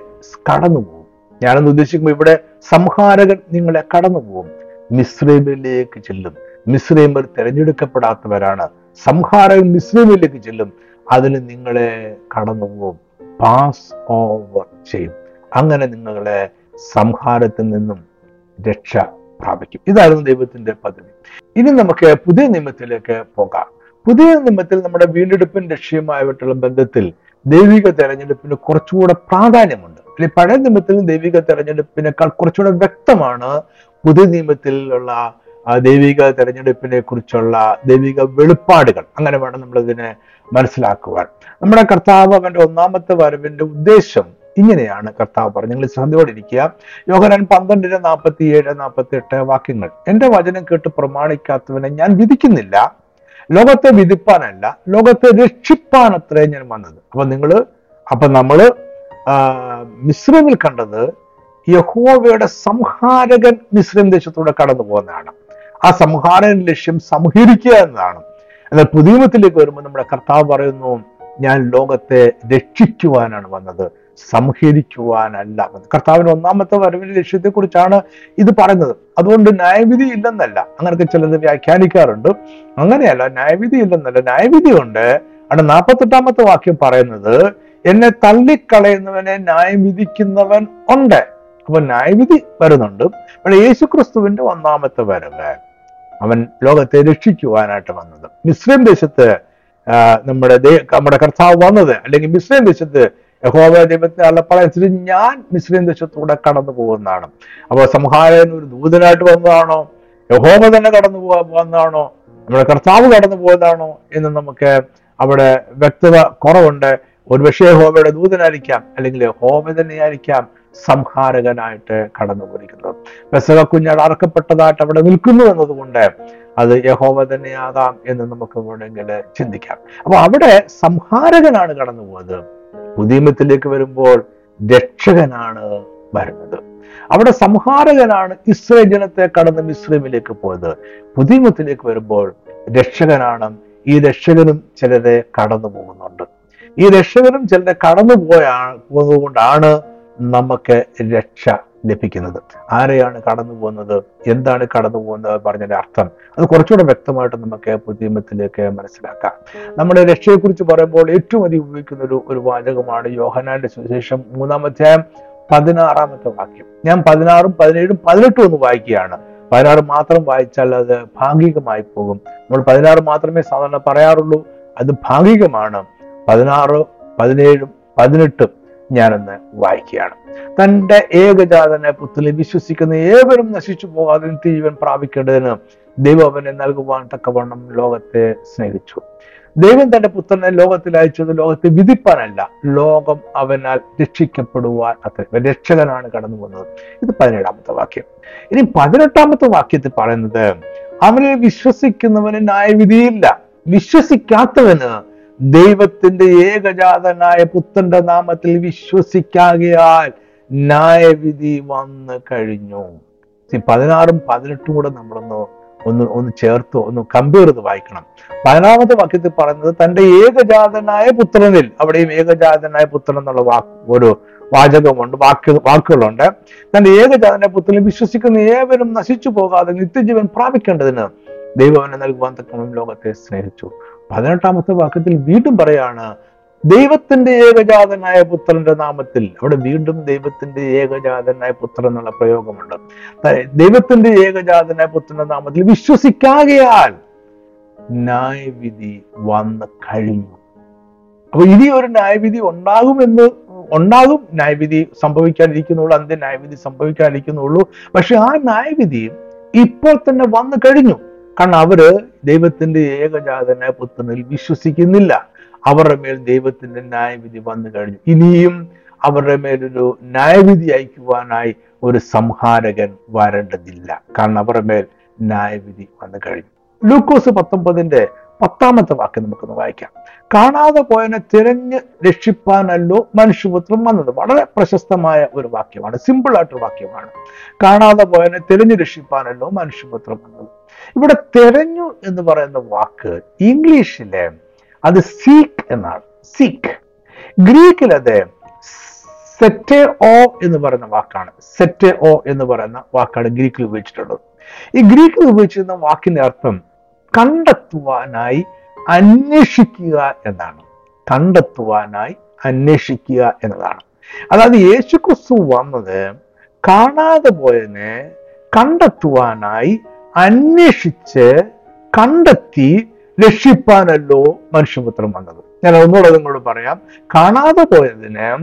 കടന്നു പോകും ഞാനെന്ന് ഉദ്ദേശിക്കുമ്പോൾ ഇവിടെ സംഹാരകൻ നിങ്ങളെ കടന്നു പോകും മിശ്രൈമിലേക്ക് ചെല്ലും. മിശ്രൈമർ തിരഞ്ഞെടുക്കപ്പെടാത്തവരാണ് സംഹാരകൻ മിസ്ലിമിലേക്ക് ചെല്ലും അതിന് നിങ്ങളെ കടന്നു പോകും. പാസ് ഓവർ ചെയ്യും. അങ്ങനെ നിങ്ങളെ സംഹാരത്തിൽ നിന്നും രക്ഷ പ്രാപിക്കും. ഇതായിരുന്നു ദൈവത്തിന്റെ പദ്ധതി. ഇനി നമുക്ക് പുതിയ നിയമത്തിലേക്ക് പോകാം. പുതിയ നിയമത്തിൽ നമ്മുടെ വീണ്ടെടുപ്പിൻ രക്ഷയുമായിട്ടുള്ള ബന്ധത്തിൽ ദൈവിക തെരഞ്ഞെടുപ്പിന് കുറച്ചുകൂടെ പ്രാധാന്യമുണ്ട്. അല്ലെ പഴയ നിയമത്തിൽ ദൈവിക തെരഞ്ഞെടുപ്പിനേക്കാൾ കുറച്ചുകൂടെ വ്യക്തമാണ് പുതിയ നിയമത്തിലുള്ള ആ, ദൈവിക തെരഞ്ഞെടുപ്പിനെ കുറിച്ചുള്ള ദൈവിക വെളിപ്പാടുകൾ. അങ്ങനെ വേണം നമ്മൾ ഇതിനെ മനസ്സിലാക്കുവാൻ. നമ്മുടെ കർത്താവ് അവന്റെ ഒന്നാമത്തെ വരവിന്റെ ഉദ്ദേശം ഇങ്ങനെയാണ് കർത്താവ് പറഞ്ഞു നിങ്ങൾ ശ്രദ്ധയോടെ ഇരിക്കുക യോഹനാൻ പന്ത്രണ്ടിന് നാൽപ്പത്തി ഏഴ് നാൽപ്പത്തി എട്ട് വാക്യങ്ങൾ. എന്റെ വചനം കേട്ട് പ്രമാണിക്കാത്തവനെ ഞാൻ വിധിക്കുന്നില്ല. ലോകത്തെ വിധിപ്പാനല്ല ലോകത്തെ രക്ഷിപ്പാൻ അത്രേ ഞാൻ വന്നത്. അപ്പൊ നിങ്ങൾ അപ്പൊ നമ്മൾ മിശ്രമിൽ കണ്ടത് യഹോവയുടെ സംഹാരകൻ മിശ്രം ദേശത്തൂടെ കടന്നു പോകുന്നതാണ് ആ സംഹാരൻ ലക്ഷ്യം സംഹരിക്കുക എന്നതാണ്. എന്നാൽ പുതിയമത്തിലേക്ക് വരുമ്പോൾ നമ്മുടെ കർത്താവ് പറയുന്നു ഞാൻ ലോകത്തെ രക്ഷിക്കുവാനാണ് വന്നത്. സംഹരിക്കുവാനല്ല കർത്താവിന്റെ ഒന്നാമത്തെ വരവിന്റെ ലക്ഷ്യത്തെക്കുറിച്ചാണ് ഇത് പറയുന്നത്. അതുകൊണ്ട് ന്യായവിധി ഇല്ലെന്നല്ല. അങ്ങനെയൊക്കെ ചിലത് വ്യാഖ്യാനിക്കാറുണ്ട്. അങ്ങനെയല്ല ന്യായവിധി ഇല്ലെന്നല്ല. ന്യായവിധി ഉണ്ട്. അവിടെ നാൽപ്പത്തെട്ടാമത്തെ വാക്യം പറയുന്നത് എന്നെ തള്ളിക്കളയുന്നവനെ ന്യായം വിധിക്കുന്നവൻ ഉണ്ട്. അപ്പൊ ന്യായവിധി വരുന്നുണ്ട്. യേശുക്രിസ്തുവിന്റെ ഒന്നാമത്തെ വരവ്. അവൻ ലോകത്തെ രക്ഷിക്കുവാനായിട്ട് വന്നത്. മിസ്ലിം ദേശത്ത് നമ്മുടെ നമ്മുടെ കർത്താവ് വന്നത് അല്ലെങ്കിൽ മിസ്ലിം ദേശത്ത് യഹോവ ദൈവത്തെ പറയാൻ ഞാൻ മിസ്ലിം ദേശത്തൂടെ കടന്നു പോകുന്നതാണ്. അപ്പൊ സംഹാരൻ ഒരു ദൂതനായിട്ട് വന്നതാണോ? യഹോവ തന്നെ കടന്നു പോകാൻ പോകുന്നതാണോ നമ്മുടെ കർത്താവ് കടന്നു പോകുന്നതാണോ എന്ന് നമുക്ക് അവിടെ വ്യക്തത കുറവുണ്ട്. ഒരുപക്ഷെ യഹോവയുടെ ദൂതനായിരിക്കാം അല്ലെങ്കിൽ യഹോവ തന്നെയായിരിക്കാം. സംഹാരകനായിട്ട് കടന്നു പോയിരിക്കുന്നത് പെസക കുഞ്ഞാട് അറക്കപ്പെട്ടതായിട്ട് അവിടെ നിൽക്കുന്നു എന്നതുകൊണ്ട് അത് യഹോവ തന്നെയാകാം എന്ന് നമുക്ക് വേണമെങ്കിൽ ചിന്തിക്കാം. അപ്പൊ അവിടെ സംഹാരകനാണ് കടന്നു പോകുന്നത് പുതിയമത്തിലേക്ക് വരുമ്പോൾ രക്ഷകനാണ് വരുന്നത്. അവിടെ സംഹാരകനാണ് ഇസ്രേ ജനത്തെ കടന്ന് മിശ്രമിലേക്ക് പോയത്. പുതിയമത്തിലേക്ക് വരുമ്പോൾ രക്ഷകനാണ്. ഈ രക്ഷകനും ചിലരെ കടന്നു പോകുന്നുണ്ട് ഈ രക്ഷകനും ചിലരെ കടന്നു പോയാ പോകുന്നതുകൊണ്ടാണ് നമുക്ക് രക്ഷ ലഭിക്കുന്നത്. ആരെയാണ് കടന്നു പോകുന്നത്? എന്താണ് കടന്നു പോകുന്നത് പറഞ്ഞതിന്റെ അർത്ഥം അത് കുറച്ചുകൂടെ വ്യക്തമായിട്ട് നമുക്ക് പുതിയമത്തിലേക്ക് മനസ്സിലാക്കാം. നമ്മുടെ രക്ഷയെക്കുറിച്ച് പറയുമ്പോൾ ഏറ്റവും അധികം ഉപയോഗിക്കുന്ന ഒരു ഒരു വാചകമാണ് യോഹനാന്റെ സുവിശേഷം മൂന്നാം അധ്യായം പതിനാറാമത്തെ വാക്യം. ഞാൻ പതിനാറും പതിനേഴും പതിനെട്ടും ഒന്ന് വായിക്കുകയാണ്. പതിനാറ് മാത്രം വായിച്ചാൽ അത് ഭാഗികമായി പോകും. നമ്മൾ പതിനാറ് മാത്രമേ സാധാരണ പറയാറുള്ളൂ. അത് ഭാഗികമാണ്. പതിനാറ് പതിനേഴും പതിനെട്ടും ഞാനൊന്ന് വായിക്കുകയാണ്. തന്റെ ഏകജാതനെ പുത്രനെ വിശ്വസിക്കുന്ന ഏവരും നശിച്ചു പോകാതെ ജീവൻ പ്രാപിക്കേണ്ടതിന് ദൈവം അവനെ നൽകുവാൻ തക്കവണ്ണം ലോകത്തെ സ്നേഹിച്ചു. ദൈവം തന്റെ പുത്രനെ ലോകത്തിൽ അയച്ചത് ലോകത്തെ വിധിപ്പാനല്ല ലോകം അവനാൽ രക്ഷിക്കപ്പെടുവാൻ അത്ര. രക്ഷകനാണ് കടന്നു വന്നത് ഇത് പതിനേഴാമത്തെ വാക്യം. ഇനി പതിനെട്ടാമത്തെ വാക്യത്തിൽ പറയുന്നത് അവനെ വിശ്വസിക്കുന്നവന് ന്യായവിധിയില്ല. വിശ്വസിക്കാത്തവന് ദൈവത്തിന്റെ ഏകജാതനായ പുത്രന്റെ നാമത്തിൽ വിശ്വസിക്കാകയാൽ ന്യായവിധി വന്നു കഴിഞ്ഞു. പതിനാറും പതിനെട്ടും കൂടെ നമ്മളൊന്ന് ഒന്ന് ഒന്ന് ചേർത്ത് ഒന്ന് കമ്പയർ ചെയ്ത് വായിക്കണം. പതിനാമത്തെ വാക്യത്തിൽ പറയുന്നത് തന്റെ ഏകജാതനായ പുത്രനിൽ അവിടെയും ഏകജാതനായ പുത്രൻ എന്നുള്ള വാക്ക് ഒരു വാചകമുണ്ട് വാക്ക് വാക്കുകളുണ്ട്. തന്റെ ഏകജാതനായ പുത്രനിൽ വിശ്വസിക്കുന്ന ഏവരും നശിച്ചു പോകാതെ നിത്യജീവൻ പ്രാപിക്കേണ്ടതിന് ദൈവവനെ നൽകുവാൻ തക്കവണ്ണം ലോകത്തെ സ്നേഹിച്ചു. പതിനെട്ടാമത്തെ വാക്യത്തിൽ വീണ്ടും പറയാണ് ദൈവത്തിന്റെ ഏകജാതനായ പുത്രന്റെ നാമത്തിൽ. അവിടെ വീണ്ടും ദൈവത്തിന്റെ ഏകജാതനായ പുത്രൻ എന്നുള്ള പ്രയോഗമുണ്ട്. ദൈവത്തിന്റെ ഏകജാതനായ പുത്രന്റെ നാമത്തിൽ വിശ്വസിക്കാകയാൽ ന്യായവിധി വന്ന് കഴിഞ്ഞു. അപ്പൊ ഇനി ഒരു ന്യായവിധി ഉണ്ടാകുമെന്ന് ഉണ്ടാകും ന്യായവിധി സംഭവിക്കാതിരിക്കുന്നുള്ളൂ അന്ത്യ ന്യായവിധി സംഭവിക്കാതിരിക്കുന്നുള്ളൂ. പക്ഷെ ആ ന്യായവിധി ഇപ്പോൾ തന്നെ വന്നു കഴിഞ്ഞു. കാരണം അവർ ദൈവത്തിന്റെ ഏകജാതന പുത്രനിൽ വിശ്വസിക്കുന്നില്ല. അവരുടെ മേൽ ദൈവത്തിന്റെ ന്യായവിധി വന്നു കഴിഞ്ഞു. ഇനിയും അവരുടെ മേലൊരു ന്യായവിധി അയക്കുവാനായി ഒരു സംഹാരകൻ വരേണ്ടതില്ല. കാരണം അവരുടെ മേൽ ന്യായവിധി വന്നു കഴിഞ്ഞു. ലൂക്കോസ് പത്തൊമ്പതിന്റെ പത്താമത്തെ വാക്യം നമുക്കൊന്ന് വായിക്കാം. കാണാതെ പോയനെ തിരഞ്ഞ് രക്ഷിപ്പാനല്ലോ മനുഷ്യപുത്രം വന്നത്. വളരെ പ്രശസ്തമായ ഒരു വാക്യമാണ്. സിമ്പിൾ ആയിട്ടൊരു വാക്യമാണ്. കാണാതെ പോയനെ തിരഞ്ഞു രക്ഷിപ്പാനല്ലോ മനുഷ്യപുത്രം വന്നത്. ഇവിടെ തിരഞ്ഞു എന്ന് പറയുന്ന വാക്ക് ഇംഗ്ലീഷിലെ അത് സീക്ക് എന്നാണ്. സീക്ക് ഗ്രീക്കിൽ അത് സെറ്റെ ഓ എന്ന് പറയുന്ന വാക്കാണ്. സെറ്റെ ഓ എന്ന് പറയുന്ന വാക്കാണ് ഗ്രീക്കിൽ ഉപയോഗിച്ചിട്ടുള്ളത്. ഈ ഗ്രീക്കിൽ ഉപയോഗിച്ചിരുന്ന വാക്കിന്റെ അർത്ഥം കണ്ടെത്തുവാനായി അന്വേഷിക്കുക എന്നാണ്. കണ്ടെത്തുവാനായി അന്വേഷിക്കുക എന്നതാണ്. അതായത് യേശു ക്രിസ്തു വന്നത് കാണാതെ പോയതിനെ കണ്ടെത്തുവാനായി അന്വേഷിച്ച് കണ്ടെത്തി രക്ഷിപ്പാനല്ലോ മനുഷ്യപുത്രം വന്നത്. ഞാൻ ഒന്നുകൂടെ നിങ്ങളോട് പറയാം. കാണാതെ പോയതിനെ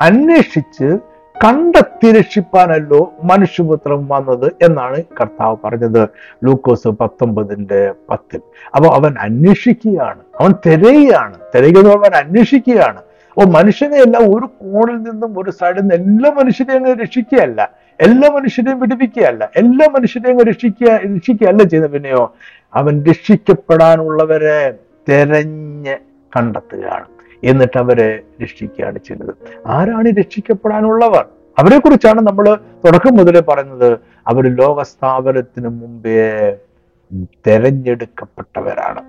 അന്വേഷിച്ച് കണ്ടെത്തി രക്ഷിപ്പാനല്ലോ മനുഷ്യപുത്രം വന്നത് എന്നാണ് കർത്താവ് പറഞ്ഞത്. ലൂക്കോസ് പത്തൊമ്പതിന്റെ പത്തിൽ. അപ്പൊ അവൻ അന്വേഷിക്കുകയാണ്. അവൻ തിരയുകയാണ്. തിരയുന്നു അവൻ അന്വേഷിക്കുകയാണ്. അപ്പൊ മനുഷ്യനെ എല്ലാം ഒരു കോണിൽ നിന്നും ഒരു സൈഡിൽ നിന്ന് എല്ലാ മനുഷ്യരെയും രക്ഷിക്കുകയല്ല. എല്ലാ മനുഷ്യരെയും വിടുവിക്കുകയല്ല. എല്ലാ മനുഷ്യരെയും രക്ഷിക്കുക രക്ഷിക്കുകയല്ല ചെയ്യുന്നത് പിന്നെയോ അവൻ രക്ഷിക്കപ്പെടാനുള്ളവരെ തെരഞ്ഞ് കണ്ടെത്തുകയാണ്. എന്നിട്ട് അവരെ രക്ഷിക്കുകയാണ് ചെയ്യുന്നത്. ആരാണ് രക്ഷിക്കപ്പെടാനുള്ളവർ? അവരെ കുറിച്ചാണ് നമ്മൾ തുടക്കം മുതലേ പറയുന്നത്. അവർ ലോകസ്ഥാപനത്തിന് മുമ്പേ തെരഞ്ഞെടുക്കപ്പെട്ടവരാണ്.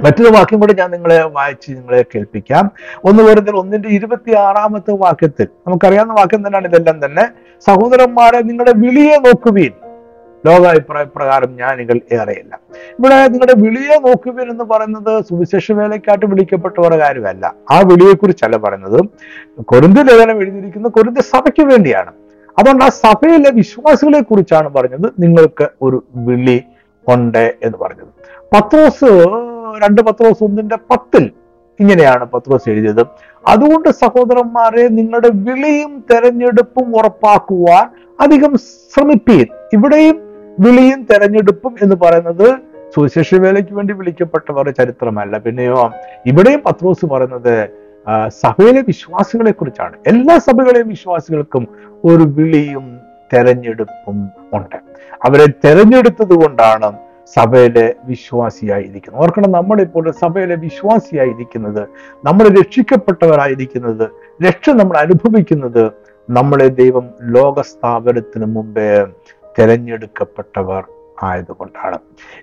മറ്റൊരു വാക്യം കൂടെ ഞാൻ നിങ്ങളെ വായിച്ച് നിങ്ങളെ കേൾപ്പിക്കാം. ഒന്ന് വരുന്നതിൽ ഒന്നിന്റെ ഇരുപത്തി ആറാമത്തെ വാക്യത്തിൽ. നമുക്കറിയാവുന്ന വാക്യം തന്നെയാണ് ഇതെല്ലാം തന്നെ. സഹോദരന്മാരെ നിങ്ങളുടെ വിളിയെ നോക്കുവീൻ. ലോകാഭിപ്രായ പ്രകാരം ഞാൻ നിങ്ങൾ ഏറെയില്ല. ഇവിടെ നിങ്ങളുടെ വിളിയെ നോക്കുവിൻ എന്ന് പറയുന്നത് സുവിശേഷ വേലയ്ക്കായിട്ട് വിളിക്കപ്പെട്ടവരുടെ കാര്യമല്ല ആ വിളിയെക്കുറിച്ചല്ല പറയുന്നത്. കൊരിന്ത ലേഖനം എഴുതിയിരിക്കുന്ന കൊരിന്ത സഭയ്ക്ക് വേണ്ടിയാണ്. അതുകൊണ്ട് ആ സഭയിലെ വിശ്വാസികളെ കുറിച്ചാണ് പറഞ്ഞത്. നിങ്ങൾക്ക് ഒരു വിളി ഉണ്ട് എന്ന് പറഞ്ഞത്. പത്രോസ് രണ്ട് പത്രോസ് ഒന്നിന്റെ പത്തിൽ ഇങ്ങനെയാണ് പത്രോസ് എഴുതിയത്. അതുകൊണ്ട് സഹോദരന്മാരെ നിങ്ങളുടെ വിളിയും തെരഞ്ഞെടുപ്പും ഉറപ്പാക്കുവാൻ അധികം ശ്രമിപ്പീൻ. ഇവിടെയും വിളിയും തെരഞ്ഞെടുപ്പും എന്ന് പറയുന്നത് സുവിശേഷ വേലയ്ക്ക് വേണ്ടി വിളിക്കപ്പെട്ടവരുടെ ചരിത്രമല്ല. പിന്നെയോ ഇവിടെയും പത്രോസ് പറയുന്നത് സഭയിലെ വിശ്വാസികളെ കുറിച്ചാണ്. എല്ലാ സഭകളെയും വിശ്വാസികൾക്കും ഒരു വിളിയും തെരഞ്ഞെടുപ്പും ഉണ്ട്. അവരെ തെരഞ്ഞെടുത്തത് കൊണ്ടാണ് സഭയിലെ വിശ്വാസിയായിരിക്കുന്നത്. ഓർക്കണം നമ്മളിപ്പോൾ സഭയിലെ വിശ്വാസിയായിരിക്കുന്നത് നമ്മൾ രക്ഷിക്കപ്പെട്ടവരായിരിക്കുന്നത് രക്ഷ നമ്മൾ അനുഭവിക്കുന്നത് നമ്മളെ ദൈവം ലോകസ്ഥാപനത്തിന് മുമ്പേ തിരഞ്ഞെടുക്കപ്പെട്ടവർ ആയതുകൊണ്ടാണ്.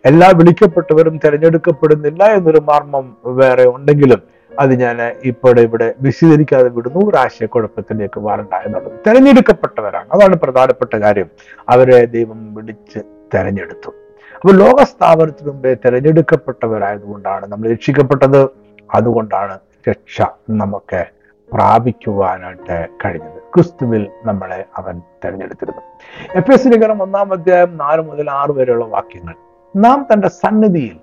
എല്ലാ വിളിക്കപ്പെട്ടവരും തിരഞ്ഞെടുക്കപ്പെടുന്നില്ല എന്നൊരു മർമ്മം വേറെ ഉണ്ടെങ്കിലും അത് ഞാൻ ഇപ്പോൾ ഇവിടെ വിശദീകരിക്കാതെ വിടുന്നു. ഒരു ആശയക്കുഴപ്പത്തിലേക്ക് വരണ്ട എന്നുള്ളത്. തിരഞ്ഞെടുക്കപ്പെട്ടവരാണ്. അതാണ് പ്രധാനപ്പെട്ട കാര്യം. അവരെ ദൈവം വിളിച്ച് തെരഞ്ഞെടുത്തു. അപ്പോൾ ലോകസ്ഥാപനത്തിന് മുമ്പേ തിരഞ്ഞെടുക്കപ്പെട്ടവരായതുകൊണ്ടാണ് നമ്മൾ രക്ഷിക്കപ്പെട്ടത്. അതുകൊണ്ടാണ് രക്ഷ നമുക്ക് പ്രാപിക്കുവാനായിട്ട് കഴിഞ്ഞത്. ക്രിസ്തുവിൽ നമ്മളെ അവൻ തെരഞ്ഞെടുത്തിരുന്നു. എഫ് എസ് ലേഖനം ഒന്നാം അധ്യായം നാല് മുതൽ ആറ് വരെയുള്ള വാക്യങ്ങൾ. നാം തന്റെ സന്നിധിയിൽ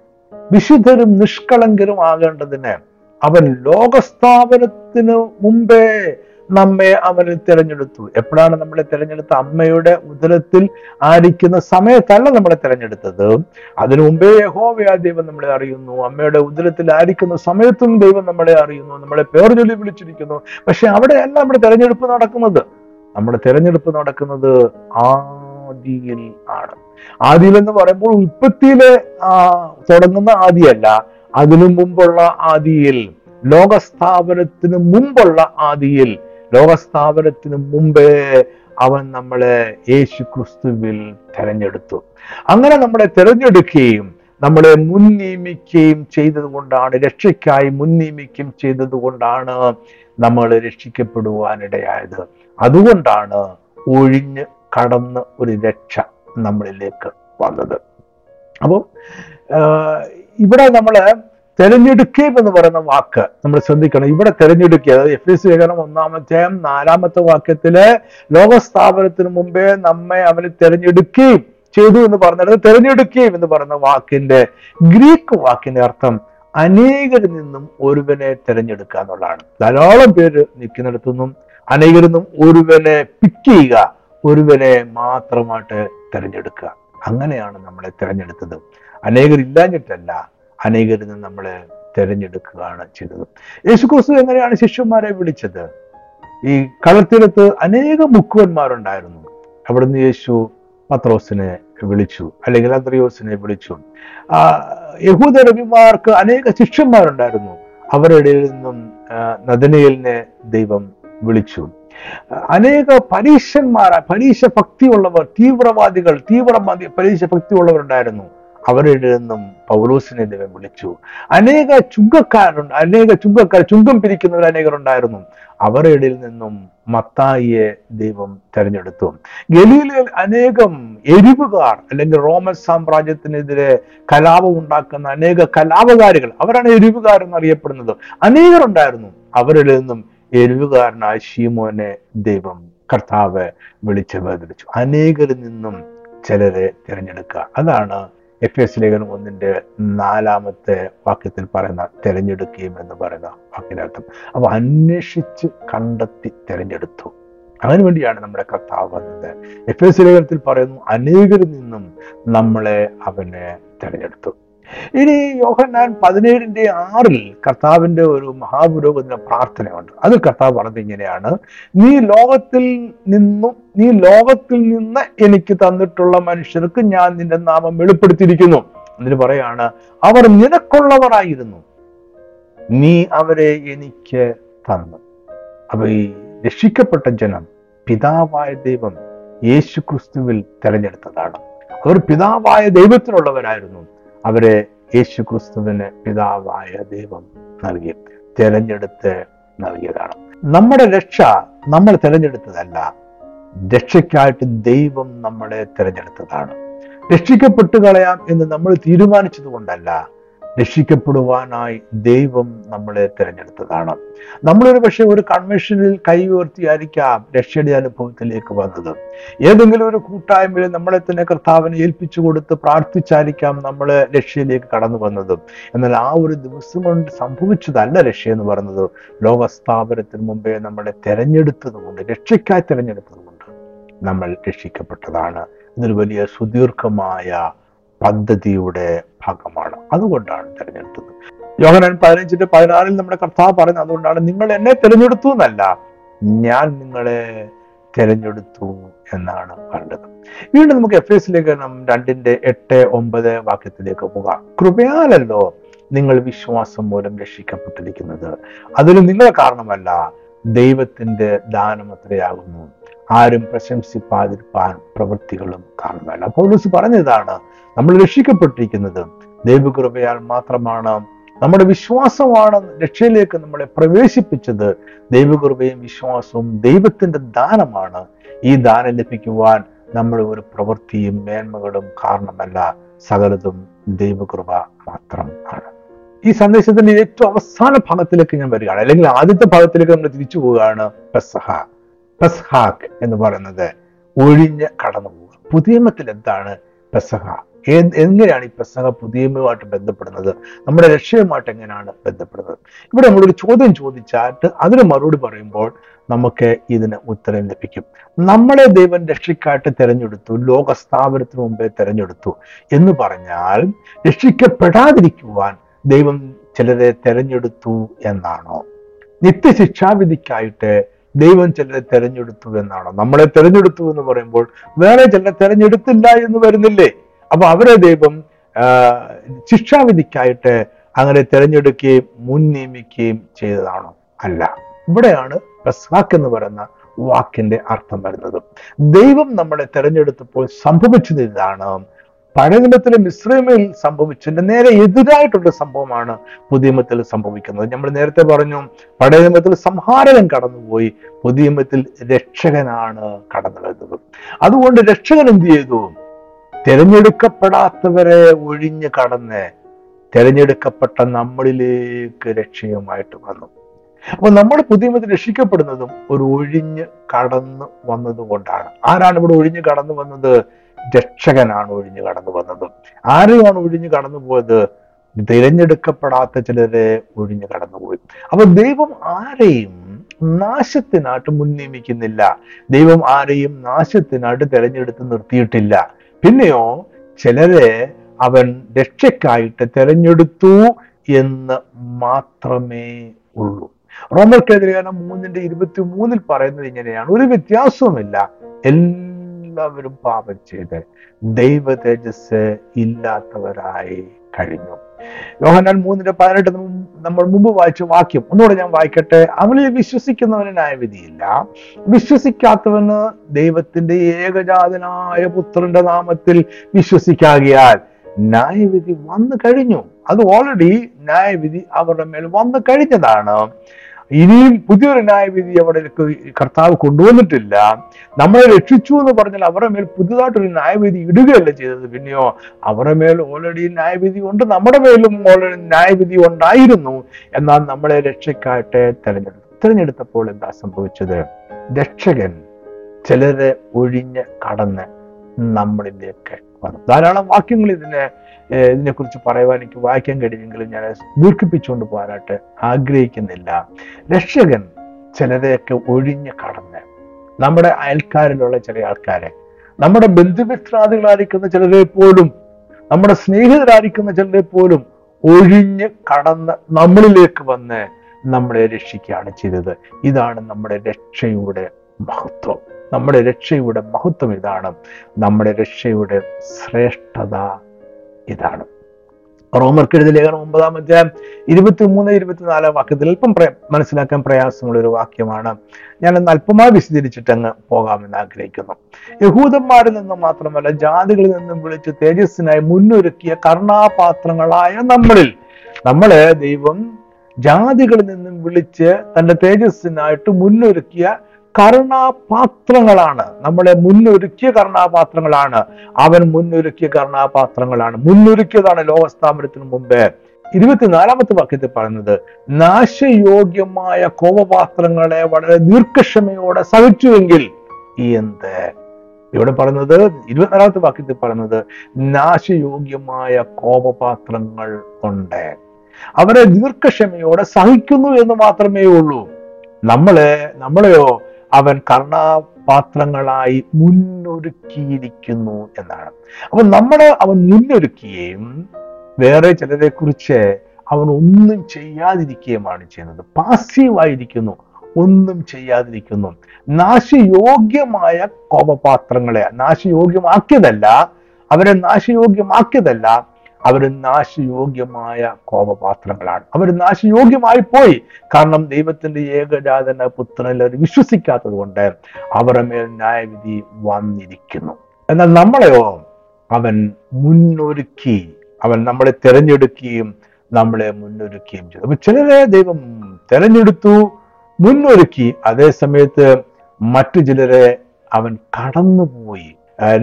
വിശുദ്ധരും നിഷ്കളങ്കരും ആകേണ്ടതിന് അവൻ ലോകസ്ഥാപനത്തിന് മുമ്പേ നമ്മെ അവനിൽ തിരഞ്ഞെടുത്തു. എപ്പോഴാണ് നമ്മളെ തിരഞ്ഞെടുത്ത? അമ്മയുടെ ഉദരത്തിൽ ആയിരിക്കുന്ന സമയത്തല്ല നമ്മളെ തിരഞ്ഞെടുത്തത്. അതിനു മുമ്പേ യഹോവയാ ദൈവം നമ്മളെ അറിയുന്നു. അമ്മയുടെ ഉദരത്തിൽ ആയിരിക്കുന്ന സമയത്തും ദൈവം നമ്മളെ അറിയുന്നു. നമ്മളെ പേർ ചൊല്ലി വിളിച്ചിരിക്കുന്നു. പക്ഷെ അവിടെയല്ല നമ്മുടെ തിരഞ്ഞെടുപ്പ് നടക്കുന്നത്. നമ്മുടെ തിരഞ്ഞെടുപ്പ് നടക്കുന്നത് ആദിയിൽ ആണ്. ആദിയിൽ എന്ന് പറയുമ്പോൾ ഉൽപ്പത്തിയിലെ തുടങ്ങുന്ന ആദിയല്ല. അതിനു മുമ്പുള്ള ആദിയിൽ ലോകസ്ഥാപനത്തിന് മുമ്പുള്ള ആദിയിൽ ലോകസ്ഥാപനത്തിന് മുമ്പേ അവൻ നമ്മളെ യേശു ക്രിസ്തുവിൽ തെരഞ്ഞെടുത്തു. അങ്ങനെ നമ്മളെ തെരഞ്ഞെടുക്കുകയും നമ്മളെ മുൻ നിയമിക്കുകയും ചെയ്തത് കൊണ്ടാണ് രക്ഷയ്ക്കായി മുൻ നിയമിക്കുകയും ചെയ്തത് കൊണ്ടാണ് നമ്മൾ രക്ഷിക്കപ്പെടുവാനിടയായത്. അതുകൊണ്ടാണ് ഒഴിഞ്ഞ് കടന്ന് ഒരു രക്ഷ നമ്മളിലേക്ക് വന്നത്. അപ്പം ഇവിടെ നമ്മൾ തെരഞ്ഞെടുക്കുകയും എന്ന് പറയുന്ന വാക്ക് നമ്മൾ ശ്രദ്ധിക്കണം. ഇവിടെ തെരഞ്ഞെടുക്കുക. അതായത് എഫ് എസ് ലേഖനം ഒന്നാമത്തെ നാലാമത്തെ വാക്യത്തിൽ ലോകസ്ഥാപനത്തിന് മുമ്പേ നമ്മെ അവന് തെരഞ്ഞെടുക്കുകയും ചെയ്തു എന്ന് പറഞ്ഞത് തെരഞ്ഞെടുക്കുകയും എന്ന് പറയുന്ന വാക്കിന്റെ ഗ്രീക്ക് വാക്കിന്റെ അർത്ഥം അനേകരിൽ നിന്നും ഒരുവനെ തിരഞ്ഞെടുക്കുക എന്നുള്ളതാണ്. ധാരാളം പേര് നിൽക്കുന്നിടത്തുനിന്നും അനേകരിൽ നിന്നും ഒരുവനെ പിക്ക് ചെയ്യുക ഒരുവനെ മാത്രമായിട്ട് തിരഞ്ഞെടുക്കുക. അങ്ങനെയാണ് നമ്മളെ തിരഞ്ഞെടുത്തത്. അനേകരില്ലാഞ്ഞിട്ടല്ല അനേകരിൽ നിന്ന് നമ്മൾ തിരഞ്ഞെടുക്കുകയാണ് ചെയ്തത്. യേശുക്രിസ്തു എങ്ങനെയാണ് ശിഷ്യന്മാരെ വിളിച്ചത്? ഈ കളത്തിലത്ത് അനേക മുക്കുവന്മാരുണ്ടായിരുന്നു അവിടുന്ന് യേശു പത്രോസിനെ വിളിച്ചു അല്ലെങ്കിൽ അന്ത്രയോസിനെ വിളിച്ചു. ആ യഹൂദ രവിമാർക്ക് അനേക ശിഷ്യന്മാരുണ്ടായിരുന്നു. അവരുടെ നിന്നും നദനയലിനെ ദൈവം വിളിച്ചു. അനേക പരീക്ഷന്മാർ പരീക്ഷ ഭക്തിയുള്ളവർ തീവ്രവാദികൾ തീവ്രവാദി പരീക്ഷ ഭക്തിയുള്ളവരുണ്ടായിരുന്നു അവരുടെ നിന്നും പൗലോസിനെ ദൈവം വിളിച്ചു. അനേക ചുങ്കക്കാരുണ്ട് അനേക ചുങ്കക്കാർ ചുങ്കം പിരിക്കുന്നവർ അനേകരുണ്ടായിരുന്നു. അവരുടെ ഇടയിൽ നിന്നും മത്തായിയെ ദൈവം തെരഞ്ഞെടുത്തു. ഗലീലയിൽ അനേകം എരിവുകാർ അല്ലെങ്കിൽ റോമൻ സാമ്രാജ്യത്തിനെതിരെ കലാപം ഉണ്ടാക്കുന്ന അനേക കലാപകാരികൾ അവരാണ് എരിവുകാർ എന്നറിയപ്പെടുന്നത്. അനേകരുണ്ടായിരുന്നു. അവരിൽ നിന്നും എരിവുകാരനായ ഷീമോനെ ദൈവം കർത്താവ് വിളിച്ച് വേദനിച്ചു അനേകരിൽ നിന്നും ചിലരെ തിരഞ്ഞെടുക്കുക. അതാണ് എഫ് എസ് ലേഖനം ഒന്നിന്റെ നാലാമത്തെ വാക്യത്തിൽ പറയുന്ന തിരഞ്ഞെടുക്കുകയും എന്ന് പറയുന്ന വാക്കിന്റെ അർത്ഥം അപ്പൊ അന്വേഷിച്ച് കണ്ടെത്തി തിരഞ്ഞെടുത്തു. അതിനു വേണ്ടിയാണ് നമ്മുടെ കർത്താവ് വന്നത്. എഫ് എസ് ലേഖനത്തിൽ പറയുന്നു അനേകരിൽ നിന്നും നമ്മളെ അവനെ തിരഞ്ഞെടുത്തു. ഇനി യോഹന്നാൻ പതിനേഴിന്റെ ആറിൽ കർത്താവിന്റെ ഒരു മഹാപുരോഗത്തിന് പ്രാർത്ഥനയുണ്ട്. അത് കർത്താവ് പറഞ്ഞത് ഇങ്ങനെയാണ് നീ ലോകത്തിൽ നിന്നും നീ ലോകത്തിൽ നിന്ന് എനിക്ക് തന്നിട്ടുള്ള മനുഷ്യർക്ക് ഞാൻ നിന്റെ നാമം വെളിപ്പെടുത്തിയിരിക്കുന്നു. എന്നിട്ട് പറയാണ് അവർ നിനക്കുള്ളവരായിരുന്നു. നീ അവരെ എനിക്ക് തന്നു. അപ്പൊ ഈ രക്ഷിക്കപ്പെട്ട ജനം പിതാവായ ദൈവം യേശു ക്രിസ്തുവിൽ തെരഞ്ഞെടുത്തതാണ്. അവർ പിതാവായ ദൈവത്തിനുള്ളവരായിരുന്നു. അവരെ യേശു ക്രിസ്തുവിന് പിതാവായ ദൈവം നൽകി. തെരഞ്ഞെടുത്ത് നൽകിയതാണ്. നമ്മുടെ രക്ഷ നമ്മൾ തിരഞ്ഞെടുത്തതല്ല. രക്ഷയ്ക്കായിട്ട് ദൈവം നമ്മളെ തിരഞ്ഞെടുത്തതാണ്. രക്ഷിക്കപ്പെട്ടു കളയാം എന്ന് നമ്മൾ തീരുമാനിച്ചത് കൊണ്ടല്ല രക്ഷിക്കപ്പെടുവാനായി ദൈവം നമ്മളെ തിരഞ്ഞെടുത്തതാണ്. നമ്മളൊരു പക്ഷെ ഒരു കൺവെൻഷനിൽ കൈ ഉയർത്തിയായിരിക്കാം രക്ഷയുടെ അനുഭവത്തിലേക്ക് വന്നത്. ഏതെങ്കിലും ഒരു കൂട്ടായ്മയിൽ നമ്മളെ തന്നെ കർത്താവിനെ ഏൽപ്പിച്ചു കൊടുത്ത് പ്രാർത്ഥിച്ചായിരിക്കാം നമ്മൾ രക്ഷയിലേക്ക് കടന്നു വന്നത്. എന്നാൽ ആ ഒരു ദിവസം കൊണ്ട് സംഭവിച്ചതല്ല രക്ഷ എന്ന് പറയുന്നത്. ലോകസ്ഥാപനത്തിന് മുമ്പേ നമ്മളെ തെരഞ്ഞെടുത്തത് കൊണ്ട് രക്ഷയ്ക്കായി തിരഞ്ഞെടുത്തതുകൊണ്ട് നമ്മൾ രക്ഷിക്കപ്പെട്ടതാണ്. ഇതൊരു വലിയ സുദീർഘമായ പദ്ധതിയുടെ ഭാഗമാണ്. അതുകൊണ്ടാണ് തിരഞ്ഞെടുത്തത്. യോഹനാൻ പതിനഞ്ചിന്റെ പതിനാറിൽ നമ്മുടെ കർത്താവ് പറയുന്നത് അതുകൊണ്ടാണ് നിങ്ങൾ എന്നെ തിരഞ്ഞെടുത്തു എന്നല്ല ഞാൻ നിങ്ങളെ തിരഞ്ഞെടുത്തു എന്നാണ് പറഞ്ഞത്. വീണ്ടും നമുക്ക് എഫ് എസ് ലേഖനം രണ്ടിന്റെ എട്ട് ഒമ്പത് വാക്യത്തിലേക്ക് പോകാം. കൃപയാലല്ലോ നിങ്ങൾ വിശ്വാസം മൂലം രക്ഷിക്കപ്പെട്ടിരിക്കുന്നത്. അതിന് നിങ്ങളെ കാരണമല്ല ദൈവത്തിന്റെ ദാനം അത്രയാകുന്നു. ആരും പ്രശംസിപ്പാതിരിപ്പാൻ പ്രവൃത്തികളും കാരണമല്ല. പൗലോസ് പറഞ്ഞതാണ് നമ്മൾ രക്ഷിക്കപ്പെട്ടിരിക്കുന്നത്. ദൈവകൃപയാൽ മാത്രമാണ്. നമ്മുടെ വിശ്വാസമാണ് രക്ഷയിലേക്ക് നമ്മളെ പ്രവേശിപ്പിച്ചത്. ദൈവകൃപയും വിശ്വാസവും ദൈവത്തിന്റെ ദാനമാണ്. ഈ ദാനം ലഭിക്കുവാൻ നമ്മുടെ ഒരു പ്രവൃത്തിയും മേന്മകളും കാരണമല്ല. സകലതും ദൈവകൃപ മാത്രം ആണ്. ഈ സന്ദേശത്തിന്റെ ഏറ്റവും അവസാന ഭാഗത്തിലേക്ക് ഞാൻ വരികയാണ്. അല്ലെങ്കിൽ ആദ്യത്തെ ഭാഗത്തിലേക്ക് നമ്മൾ തിരിച്ചു പോവുകയാണ്. പെസഹ. പെസ്ഹാക്ക് എന്ന് പറയുന്നത് ഒഴിഞ്ഞ് കടന്നു പോവുക പുതിയമത്തിൽ എന്താണ് പെസഹ? എങ്ങനെയാണ് ഈ പെസഹ പുതിയമായിട്ട് ബന്ധപ്പെടുന്നത്? നമ്മുടെ രക്ഷയുമായിട്ട് എങ്ങനെയാണ് ബന്ധപ്പെടുന്നത്? ഇവിടെ നമ്മളൊരു ചോദ്യം ചോദിച്ചാട്ട് അതിന് മറുപടി പറയുമ്പോൾ നമുക്ക് ഇതിന് ഉത്തരം ലഭിക്കും. നമ്മളെ ദൈവം രക്ഷയ്ക്കായിട്ട് തിരഞ്ഞെടുത്തു ലോക സ്ഥാപനത്തിന് മുമ്പേ തിരഞ്ഞെടുത്തു എന്ന് പറഞ്ഞാൽ രക്ഷിക്കപ്പെടാതിരിക്കുവാൻ ദൈവം ചിലരെ തിരഞ്ഞെടുത്തു എന്നാണോ? നിത്യശിക്ഷാവിധിക്കായിട്ട് ദൈവം ചിലരെ തെരഞ്ഞെടുത്തു എന്നാണോ? നമ്മളെ തെരഞ്ഞെടുത്തു എന്ന് പറയുമ്പോൾ വേറെ ചിലരെ തെരഞ്ഞെടുത്തില്ല എന്ന് വരുന്നില്ലേ? അപ്പൊ അവരെ ദൈവം ശിക്ഷാവിധിക്കായിട്ട് അങ്ങനെ തിരഞ്ഞെടുക്കുകയും മുൻ നിയമിക്കുകയും ചെയ്തതാണോ? അല്ല. ഇവിടെയാണ് പെസാക്ക് എന്ന് പറയുന്ന വാക്കിന്റെ അർത്ഥം വരുന്നത്. ദൈവം നമ്മളെ തിരഞ്ഞെടുത്തപ്പോൾ സംഭവിച്ചത് ഇതാണ്. പഴയ നിയമത്തിലെ മിശ്രമിൽ സംഭവിച്ചതിന്റെ നേരെ എതിരായിട്ടുള്ള സംഭവമാണ് പുതിയമത്തിൽ സംഭവിക്കുന്നത്. നമ്മൾ നേരത്തെ പറഞ്ഞു പഴയനിമത്തിൽ സംഹാരകൻ കടന്നുപോയി പുതിയമത്തിൽ രക്ഷകനാണ് കടന്നു വരുന്നത് അതുകൊണ്ട് രക്ഷകൻ എന്ത് ചെയ്തു? തിരഞ്ഞെടുക്കപ്പെടാത്തവരെ ഒഴിഞ്ഞ് കടന്ന് തിരഞ്ഞെടുക്കപ്പെട്ട നമ്മളിലേക്ക് രക്ഷയുമായിട്ട് വന്നു. അപ്പൊ നമ്മൾ പുതിയ രക്ഷിക്കപ്പെടുന്നതും ഒരു ഒഴിഞ്ഞ് കടന്നു വന്നതുകൊണ്ടാണ്. ആരാണ് ഇവിടെ ഒഴിഞ്ഞ് കടന്നു വന്നത്? രക്ഷകനാണ് ഒഴിഞ്ഞു കടന്നു വന്നത്. ആരെയാണ് ഒഴിഞ്ഞു കടന്നു പോയത്? തിരഞ്ഞെടുക്കപ്പെടാത്ത ചിലരെ ഒഴിഞ്ഞു കടന്നുപോയി അപ്പൊ ദൈവം ആരെയും നാശത്തിനായിട്ട് മുൻനിയമിക്കുന്നില്ല ദൈവം ആരെയും നാശത്തിനായിട്ട് തിരഞ്ഞെടുത്ത് നിർത്തിയിട്ടില്ല. പിന്നെയോ ചിലരെ അവൻ രക്ഷയ്ക്കായിട്ട് തിരഞ്ഞെടുത്തു എന്ന് മാത്രമേ ഉള്ളൂ. റോമർക്കെതിരെ മൂന്നിന്റെ ഇരുപത്തി മൂന്നിൽ പറയുന്നത് ഇങ്ങനെയാണ്. ഒരു വ്യത്യാസവുമില്ല. എല്ലാവരും പാപം ചെയ്ത് ദൈവ തേജസ് ഇല്ലാത്തവരായി കഴിഞ്ഞു. യോഹന്നാൻ മൂന്നിന്റെ പതിനെട്ട് നമ്മൾ മുമ്പ് വായിച്ച വാക്യം. ഒന്നുകൂടെ ഞാൻ വായിക്കട്ടെ. അവനിൽ വിശ്വസിക്കുന്നവന് ന്യായവിധിയില്ല വിശ്വസിക്കാത്തവന് ദൈവത്തിന്റെ ഏകജാതനായ പുത്രന്റെ നാമത്തിൽ വിശ്വസിക്കാകിയാൽ ന്യായവിധി വന്നു കഴിഞ്ഞു. അത് ഓൾറെഡി ന്യായവിധി അവരുടെ മേൽ വന്നു കഴിഞ്ഞതാണ്. ഇനിയും പുതിയൊരു ന്യായവിധി അവിടെ കർത്താവ് കൊണ്ടുവന്നിട്ടില്ല. നമ്മളെ രക്ഷിച്ചു എന്ന് പറഞ്ഞാൽ അവരുടെ മേൽ പുതുതായിട്ടൊരു ന്യായവിധി ഇടുകയല്ല ചെയ്തത്. പിന്നെയോ അവരുടെ മേൽ ഓൾറെഡി ന്യായവിധി ഉണ്ട് നമ്മുടെ മേലും ഓൾറെഡി ന്യായവിധി ഉണ്ടായിരുന്നു. എന്നാൽ നമ്മളെ രക്ഷയ്ക്കായിട്ട് തെരഞ്ഞെടുത്തു. തിരഞ്ഞെടുത്തപ്പോൾ എന്താ സംഭവിച്ചത്? രക്ഷകൻ ചിലരെ ഒഴിഞ്ഞ് കടന്ന് നമ്മളിലേക്ക് വന്നു. ധാരാളം വാക്യങ്ങൾ ഇതിനെ ഇതിനെക്കുറിച്ച് പറയുവാൻ എനിക്ക് വായിക്കാൻ കഴിയുമെങ്കിലും ഞാൻ ദീർഘിപ്പിച്ചുകൊണ്ട് പോകാനായിട്ട് ആഗ്രഹിക്കുന്നില്ല. രക്ഷകൻ ചിലരെയൊക്കെ ഒഴിഞ്ഞ് കടന്ന് നമ്മുടെ അയൽക്കാരിലുള്ള ചില ആൾക്കാരെ നമ്മുടെ ബന്ധുമിത്രാദികളായിരിക്കുന്ന ചിലരെ പോലും നമ്മുടെ സ്നേഹിതരായിരിക്കുന്ന ചിലരെ പോലും ഒഴിഞ്ഞ് കടന്ന് നമ്മളിലേക്ക് വന്ന് നമ്മളെ രക്ഷിക്കുകയാണ് ചെയ്തത്. ഇതാണ് നമ്മുടെ രക്ഷയുടെ മഹത്വം. നമ്മുടെ രക്ഷയുടെ മഹത്വം ഇതാണ്. നമ്മുടെ രക്ഷയുടെ ശ്രേഷ്ഠത ഇതാണ്. റോമർക്കെഴുതിയ ലേഖനം ഒമ്പതാം അധ്യായം ഇരുപത്തി മൂന്ന് ഇരുപത്തിനാലാം വാക്യത്തിൽ അല്പം മനസ്സിലാക്കാൻ പ്രയാസമുള്ള ഒരു വാക്യമാണ്. ഞാൻ ഒന്ന് അല്പമായി വിശദീകരിച്ചിട്ട് അങ്ങ് പോകാമെന്ന് ആഗ്രഹിക്കുന്നു. യഹൂദന്മാരിൽ നിന്നും മാത്രമല്ല ജാതികളിൽ നിന്നും വിളിച്ച് തേജസ്സിനായി മുന്നൊരുക്കിയ കർണാപാത്രങ്ങളായ നമ്മളിൽ. നമ്മളെ ദൈവം ജാതികളിൽ നിന്നും വിളിച്ച് തന്റെ തേജസ്സിനായിട്ട് മുന്നൊരുക്കിയ കരുണാപാത്രങ്ങളാണ്. നമ്മളെ മുന്നൊരുക്കിയ കർണാപാത്രങ്ങളാണ് അവൻ മുന്നൊരുക്കിയ കരുണാപാത്രങ്ങളാണ്. മുന്നൊരുക്കിയതാണ് ലോകസ്ഥാപനത്തിന് മുമ്പേ. ഇരുപത്തിനാലാമത്തെ വാക്യത്തിൽ പറയുന്നത് നാശയോഗ്യമായ കോപപാത്രങ്ങളെ വളരെ ദീർഘക്ഷമയോടെ സഹിച്ചുവെങ്കിൽ എന്ത്? ഇവിടെ പറയുന്നത് ഇരുപത്തിനാലാമത്തെ വാക്യത്തിൽ പറയുന്നത് നാശയോഗ്യമായ കോപപാത്രങ്ങൾ ഉണ്ട്. അവരെ ദീർഘക്ഷമയോടെ സഹിക്കുന്നു എന്ന് മാത്രമേ ഉള്ളൂ നമ്മളെ നമ്മളെയോ അവൻ കർണാപാത്രങ്ങളായി മുന്നൊരുക്കിയിരിക്കുന്നു എന്നാണ്. അപ്പൊ നമ്മളെ അവൻ മുന്നൊരുക്കുകയും വേറെ ചിലരെ കുറിച്ച് അവൻ ഒന്നും ചെയ്യാതിരിക്കുകയുമാണ് ചെയ്യുന്നത്. പാസീവായിരിക്കുന്നു ഒന്നും ചെയ്യാതിരിക്കുന്നു. നാശയോഗ്യമായ കോപപാത്രങ്ങളെ നാശയോഗ്യമാക്കിയതല്ല അവരെ നാശയോഗ്യമാക്കിയതല്ല അവർ നാശയോഗ്യമായ കോപപാത്രങ്ങളാണ്. അവർ നാശയോഗ്യമായി പോയി. കാരണം ദൈവത്തിന്റെ ഏകജാതന പുത്രനിൽ അവർ വിശ്വസിക്കാത്തത് കൊണ്ട് അവരുടെ മേൽ ന്യായവിധി വന്നിരിക്കുന്നു. എന്നാൽ നമ്മളെയോ? അവൻ മുന്നൊരുക്കി. അവൻ നമ്മളെ തിരഞ്ഞെടുക്കുകയും നമ്മളെ മുന്നൊരുക്കുകയും ചെയ്തു. അപ്പൊ ചിലരെ ദൈവം തിരഞ്ഞെടുത്തു മുന്നൊരുക്കി. അതേ സമയത്ത് മറ്റു ചിലരെ അവൻ കടന്നുപോയി.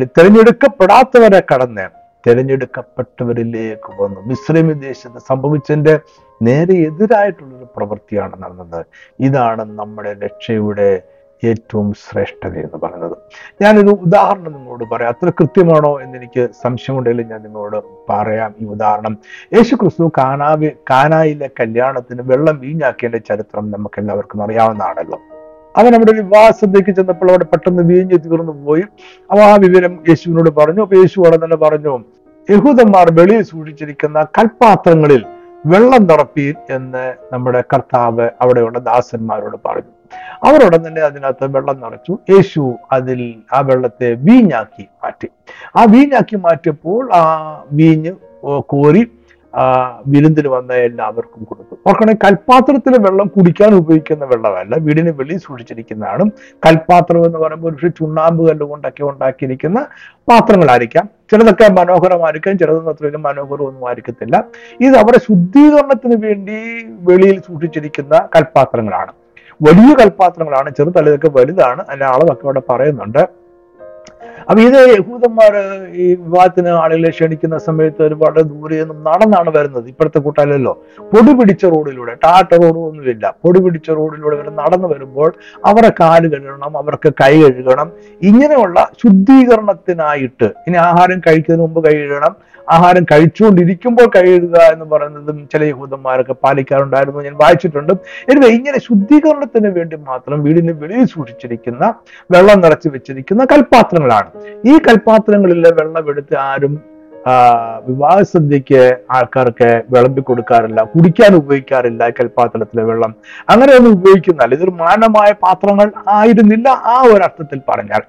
തിരഞ്ഞെടുക്കപ്പെടാത്തവരെ കടന്ന് തിരഞ്ഞെടുക്കപ്പെട്ടവരിലേക്ക് വന്നു. മിശ്രമി ദേശത്ത് സംഭവിച്ചതിന്റെ നേരെ എതിരായിട്ടുള്ളൊരു പ്രവൃത്തിയാണ് നടന്നത്. ഇതാണ് നമ്മുടെ രക്ഷയുടെ ഏറ്റവും ശ്രേഷ്ഠത എന്ന് പറയുന്നത്. ഞാനൊരു ഉദാഹരണം നിങ്ങളോട് പറയാം. അത്ര കൃത്യമാണോ എന്ന് എനിക്ക് സംശയമുണ്ടെങ്കിലും ഞാൻ നിങ്ങളോട് പറയാം ഈ ഉദാഹരണം. യേശു ക്രിസ്തു കാനാവി കാനായിലെ കല്യാണത്തിന് വെള്ളം വീഞ്ഞാക്കിയതിന്റെ ചരിത്രം നമുക്ക് എല്ലാവർക്കും അറിയാവുന്നതാണല്ലോ. അവൻ അവിടെ ഒരു വിവാഹസദ്യക്ക് ചെന്നപ്പോൾ അവിടെ പെട്ടെന്ന് വീഞ്ഞ് തീർന്നു പോയി അപ്പൊ ആ വിവരം യേശുവിനോട് പറഞ്ഞു. അപ്പൊ യേശു അവിടെ തന്നെ പറഞ്ഞു യഹൂദന്മാർ വെളിയിൽ സൂക്ഷിച്ചിരിക്കുന്ന കൽപാത്രങ്ങളിൽ വെള്ളം നിറപ്പീൻ എന്ന് നമ്മുടെ കർത്താവ് അവിടെയുള്ള ദാസന്മാരോട് പറഞ്ഞു. അവരോടെ തന്നെ അതിനകത്ത് വെള്ളം നിറച്ചു. യേശു അതിൽ ആ വെള്ളത്തെ വീഞ്ഞാക്കി മാറ്റി. ആ വീഞ്ഞാക്കി മാറ്റിയപ്പോൾ ആ വീഞ്ഞ് കോരി വിരുന്നിന് വന്ന എല്ലാവർക്കും കൊടുത്തു. ഓർക്കണേ കൽപ്പാത്രത്തിലെ വെള്ളം കുടിക്കാൻ ഉപയോഗിക്കുന്ന വെള്ളമല്ല. വീടിന് വെളിയിൽ സൂക്ഷിച്ചിരിക്കുന്നതാണ്. കൽപാത്രം എന്ന് പറയുമ്പോൾ ഒരു ചുണ്ണാമ്പ് കല്ലുകൊണ്ടൊക്കെ ഉണ്ടാക്കിയിരിക്കുന്ന പാത്രങ്ങളായിരിക്കാം. ചിലതൊക്കെ മനോഹരമായിരിക്കും ചിലതൊന്നും അത്രയും മനോഹരമൊന്നും ആയിരിക്കത്തില്ല. ഇത് അവരുടെ ശുദ്ധീകരണത്തിന് വേണ്ടി വെളിയിൽ സൂക്ഷിച്ചിരിക്കുന്ന കൽപാത്രങ്ങളാണ്. വലിയ കൽപാത്രങ്ങളാണ് ചെറുതലതൊക്കെ വലുതാണ് അതിന്റെ അളവൊക്കെ അവിടെ പറയുന്നുണ്ട്. അപ്പൊ ഇത് യഹൂദന്മാർ ഈ വിവാഹത്തിന് ആളുകളെ ക്ഷണിക്കുന്ന സമയത്ത് ഒരുപാട് ദൂരെ നിന്നും നടന്നാണ് വരുന്നത്. ഇപ്പോഴത്തെ കൂട്ടാലല്ലോ പൊടി പിടിച്ച റോഡിലൂടെ ടാട്ട റോഡൊന്നുമില്ല പൊടി പിടിച്ച റോഡിലൂടെ ഇവർ നടന്നു വരുമ്പോൾ അവരെ കാൽ കഴുകണം അവർക്ക് കൈ കഴുകണം. ഇങ്ങനെയുള്ള ശുദ്ധീകരണത്തിനായിട്ട് ഇനി ആഹാരം കഴിക്കുന്നതിന് മുമ്പ് കൈ കഴുകണം. ആഹാരം കഴിച്ചുകൊണ്ടിരിക്കുമ്പോൾ കഴിയുക എന്ന് പറയുന്നതും ചില യഹൂദന്മാരൊക്കെ പാലിക്കാറുണ്ടായിരുന്നു. ഞാൻ വായിച്ചിട്ടുണ്ട്. എനിവേ ഇങ്ങനെ ശുദ്ധീകരണത്തിന് വേണ്ടി മാത്രം വീടിന് വെളിയിൽ സൂക്ഷിച്ചിരിക്കുന്ന വെള്ളം നിറച്ച് വെച്ചിരിക്കുന്ന കൽപ്പാത്രങ്ങളാണ് ഈ കൽപ്പാത്രങ്ങളിലെ വെള്ളം എടുത്ത് ആരും വിവാഹ സദ്യക്ക് ആൾക്കാർക്ക് വിളമ്പി കൊടുക്കാറില്ല കുടിക്കാൻ ഉപയോഗിക്കാറില്ല കൽപ്പാത്രത്തിലെ വെള്ളം. അങ്ങനെയൊന്നും ഉപയോഗിക്കുന്നില്ല. ഇതൊരു മാനമായ പാത്രങ്ങൾ ആയിരുന്നില്ല ആ ഒരു അർത്ഥത്തിൽ പറഞ്ഞാൽ.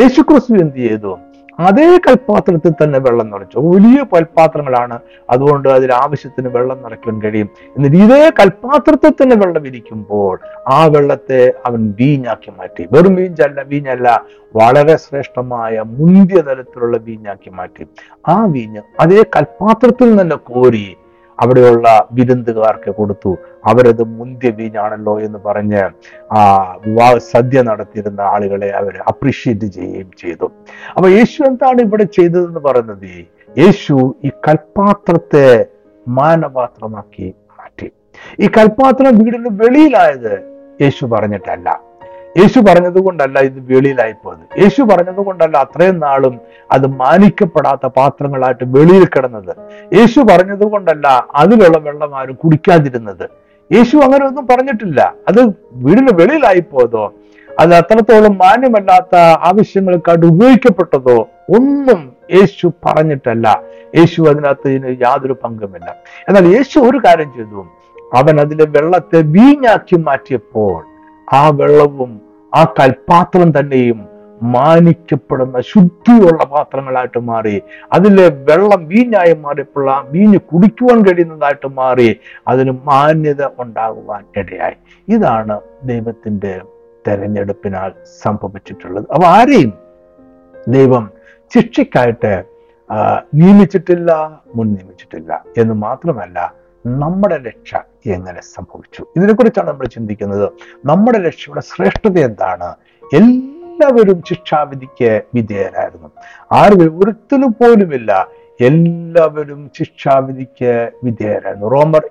യേശുക്രിസ്തു എന്ത് ചെയ്തു? അതേ കൽപാത്രത്തിൽ തന്നെ വെള്ളം നിറച്ചു. വലിയ കൽപാത്രങ്ങളാണ്. അതുകൊണ്ട് അതിൽ ആവശ്യത്തിന് വെള്ളം നിറയ്ക്കാൻ കഴിയും. എന്നിട്ട് ഇതേ കൽപാത്രത്തിൽ തന്നെ വെള്ളം ഇരിക്കുമ്പോൾ ആ വെള്ളത്തെ അവൻ വീഞ്ഞാക്കി മാറ്റി. വെറും വീഞ്ഞല്ല വീഞ്ഞല്ല. വളരെ ശ്രേഷ്ഠമായ മുന്തിയ തരത്തിലുള്ള വീഞ്ഞാക്കി മാറ്റി. ആ വീഞ്ഞ് അതേ കൽപാത്രത്തിൽ തന്നെ കോരി അവിടെയുള്ള വിരുന്നുകാർക്ക് കൊടുത്തു. അവരത് മുന്തിയ വീഞ്ഞാണല്ലോ എന്ന് പറഞ്ഞ് ആ വിവാഹ സദ്യ നടത്തിയിരുന്ന ആളുകളെ അവർ അപ്രീഷിയേറ്റ് ചെയ്യുകയും ചെയ്തു. അപ്പൊ യേശു എന്താണ് ഇവിടെ ചെയ്തതെന്ന് പറയുന്നത്? യേശു ഈ കൽപാത്രത്തെ മാനപാത്രമാക്കി മാറ്റി. ഈ കൽപാത്രം വീടിന് വെളിയിലായത് യേശു പറഞ്ഞിട്ടല്ല. യേശു പറഞ്ഞതുകൊണ്ടല്ല ഇത് വെളിയിലായി പോയത് യേശു പറഞ്ഞതുകൊണ്ടല്ല അത്രയും നാളും അത് മാനിക്കപ്പെടാത്ത പാത്രങ്ങളായിട്ട് വെളിയിൽ കിടന്നത്. യേശു പറഞ്ഞതുകൊണ്ടല്ല അതിലുള്ള വെള്ളം ആരും കുടിക്കാതിരുന്നത്. യേശു അങ്ങനെ ഒന്നും പറഞ്ഞിട്ടില്ല. അത് വീടിന് വെളിയിലായി പോയതോ അത് അത്രത്തോളം മാന്യമല്ലാത്ത ആവശ്യങ്ങൾക്കായിട്ട് ഉപയോഗിക്കപ്പെട്ടതോ ഒന്നും യേശു പറഞ്ഞിട്ടല്ല. യേശു അതിനകത്ത് ഇതിന് യാതൊരു പങ്കുമില്ല. എന്നാൽ യേശു ഒരു കാര്യം ചെയ്തു. അവൻ അതിലെ വെള്ളത്തെ വീഞ്ഞാക്കി മാറ്റിയപ്പോൾ ആ വെള്ളവും ആ കൽപാത്രം തന്നെയും മാനിക്കപ്പെടുന്ന ശുദ്ധിയുള്ള പാത്രങ്ങളായിട്ട് മാറി. അതിലെ വെള്ളം വീഞ്ഞായി മാറിയപ്പോൾ ആ വീഞ്ഞ് കുടിക്കുവാൻ കഴിയുന്നതായിട്ട് മാറി അതിന് മാന്യത ഉണ്ടാകുവാൻ ഇടയായി. ഇതാണ് ദൈവത്തിന്റെ തെരഞ്ഞെടുപ്പിനാൽ സംഭവിച്ചിട്ടുള്ളത്. അപ്പൊ ആരെയും ദൈവം ശിക്ഷയ്ക്കായിട്ട് നിയമിച്ചിട്ടില്ല മുൻ നിയമിച്ചിട്ടില്ല എന്ന് മാത്രമല്ല നമ്മുടെ രക്ഷ എങ്ങനെ സംഭവിച്ചു? ഇതിനെക്കുറിച്ചാണ് നമ്മൾ ചിന്തിക്കുന്നത്. നമ്മുടെ രക്ഷയുടെ ശ്രേഷ്ഠത എന്താണ്? എല്ലാവരും ശിക്ഷാവിധിക്ക് വിധേയരായിരുന്നു. ആരും ഒരുത്തിനു പോലുമില്ല. എല്ലാവരും ശിക്ഷാവിധിക്ക് വിധേയരായിരുന്നു. റോമർ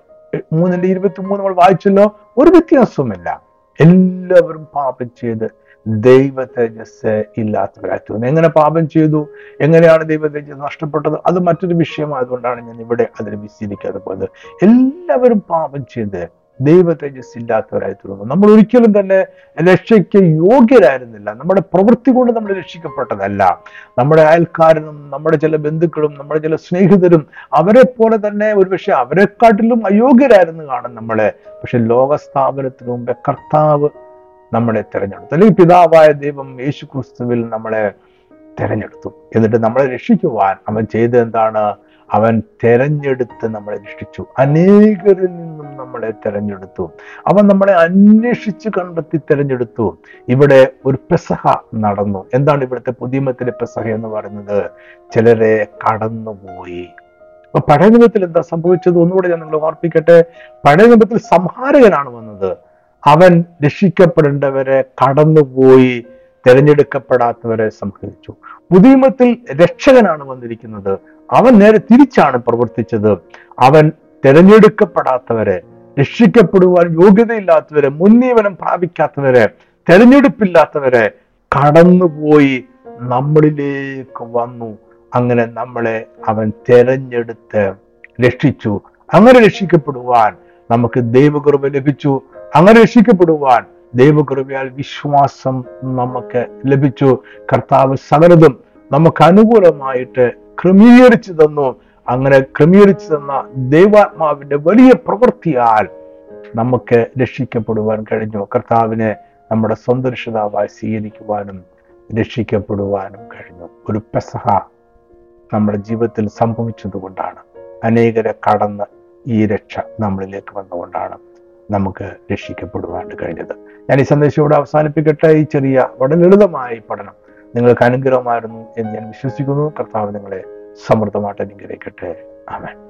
മൂന്നിന്റെ ഇരുപത്തി മൂന്ന് നമ്മൾ വായിച്ചല്ലോ ഒരു വ്യത്യാസവുമില്ല. എല്ലാവരും പാപം ചെയ്ത് ദൈവ തേജസ് തീർന്നു എങ്ങനെ പാപം ചെയ്തു? എങ്ങനെയാണ് ദൈവ തേജസ് നഷ്ടപ്പെട്ടത്? അത് മറ്റൊരു വിഷയമായതുകൊണ്ടാണ് ഞാൻ ഇവിടെ അതിന് വിശീലിക്കാതെ പോയത്. എല്ലാവരും പാപം ചെയ്ത് ദൈവ തേജസ് ഇല്ലാത്തവരായി തീർന്നു നമ്മൾ ഒരിക്കലും തന്നെ രക്ഷയ്ക്ക് യോഗ്യരായിരുന്നില്ല. നമ്മുടെ പ്രവൃത്തി കൊണ്ട് നമ്മൾ രക്ഷിക്കപ്പെട്ടതല്ല. നമ്മുടെ അയൽക്കാരനും നമ്മുടെ ചില ബന്ധുക്കളും നമ്മുടെ ചില സ്നേഹിതരും അവരെ പോലെ തന്നെ ഒരുപക്ഷെ അവരെക്കാട്ടിലും അയോഗ്യരായിരുന്നു കാണും നമ്മളെ. പക്ഷെ ലോകസ്ഥാപനത്തിന് മുമ്പേ കർത്താവ് നമ്മളെ തിരഞ്ഞെടുത്തു. അല്ലെങ്കിൽ പിതാവായ ദൈവം യേശു ക്രിസ്തുവിൽ നമ്മളെ തിരഞ്ഞെടുത്തു. എന്നിട്ട് നമ്മളെ രക്ഷിക്കുവാൻ അവൻ ചെയ്തെന്താണ് അവൻ തെരഞ്ഞെടുത്ത് നമ്മളെ രക്ഷിച്ചു. അനേകരിൽ നിന്നും നമ്മളെ തെരഞ്ഞെടുത്തു. അവൻ നമ്മളെ അന്വേഷിച്ച് കണ്ടെത്തി തെരഞ്ഞെടുത്തു. ഇവിടെ ഒരു പെസഹ നടന്നു. എന്താണ് ഇവിടുത്തെ പുതിയമത്തിലെ പെസഹ എന്ന് പറയുന്നത്? ചിലരെ കടന്നുപോയി. അപ്പൊ പഴയ നിയമത്തിൽ എന്താ സംഭവിച്ചത്? ഒന്നുകൂടെ ഞാൻ നിങ്ങളെ ഓർപ്പിക്കട്ടെ. പഴയ നിയമത്തിൽ സംഹാരകനാണ് വന്നത്. അവൻ രക്ഷിക്കപ്പെടേണ്ടവരെ കടന്നുപോയി തിരഞ്ഞെടുക്കപ്പെടാത്തവരെ സംഹരിച്ചു. പുതിയമത്തിൽ രക്ഷകനാണ് വന്നിരിക്കുന്നത്. അവൻ നേരെ തിരിച്ചാണ് പ്രവർത്തിച്ചത്. അവൻ തിരഞ്ഞെടുക്കപ്പെടാത്തവരെ രക്ഷിക്കപ്പെടുവാൻ യോഗ്യതയില്ലാത്തവരെ മുന്നീവനം പ്രാപിക്കാത്തവരെ തെരഞ്ഞെടുപ്പില്ലാത്തവരെ കടന്നുപോയി നമ്മളിലേക്ക് വന്നു. അങ്ങനെ നമ്മളെ അവൻ തെരഞ്ഞെടുത്ത് രക്ഷിച്ചു. അങ്ങനെ രക്ഷിക്കപ്പെടുവാൻ നമുക്ക് ദൈവകൃപ ലഭിച്ചു. അങ്ങനെ രക്ഷിക്കപ്പെടുവാൻ ദൈവകൃപയാൽ വിശ്വാസം നമുക്ക് ലഭിച്ചു. കർത്താവ് സകലതും നമുക്ക് അനുകൂലമായിട്ട് ക്രമീകരിച്ചു തന്നു. അങ്ങനെ ക്രമീകരിച്ചു തന്ന ദൈവാത്മാവിന്റെ വലിയ പ്രവൃത്തിയാൽ നമുക്ക് രക്ഷിക്കപ്പെടുവാൻ കഴിഞ്ഞു. കർത്താവിനെ നമ്മുടെ സ്വന്തം രക്ഷിതാവായി സ്വീകരിക്കുവാനും രക്ഷിക്കപ്പെടുവാനും കഴിഞ്ഞു. ഒരു പെസഹ നമ്മുടെ ജീവിതത്തിൽ സംഭവിച്ചതുകൊണ്ടാണ്. അനേകരെ കടന്ന് ഈ രക്ഷ നമ്മളിലേക്ക് വന്നുകൊണ്ടാണ്. നമുക്ക് രക്ഷിക്കപ്പെടുവാൻ കഴിഞ്ഞത്. ഞാൻ ഈ സന്ദേശം ഇവിടെ അവസാനിപ്പിക്കട്ടെ. ഈ ചെറിയ വളരെ ലളിതമായ പഠനം നിങ്ങൾക്ക് അനുഗ്രഹമായിരുന്നു എന്ന് ഞാൻ വിശ്വസിക്കുന്നു. കർത്താവ് നിങ്ങളെ സമൃദ്ധമായിട്ട് അനുഗ്രഹിക്കട്ടെ. ആമേൻ.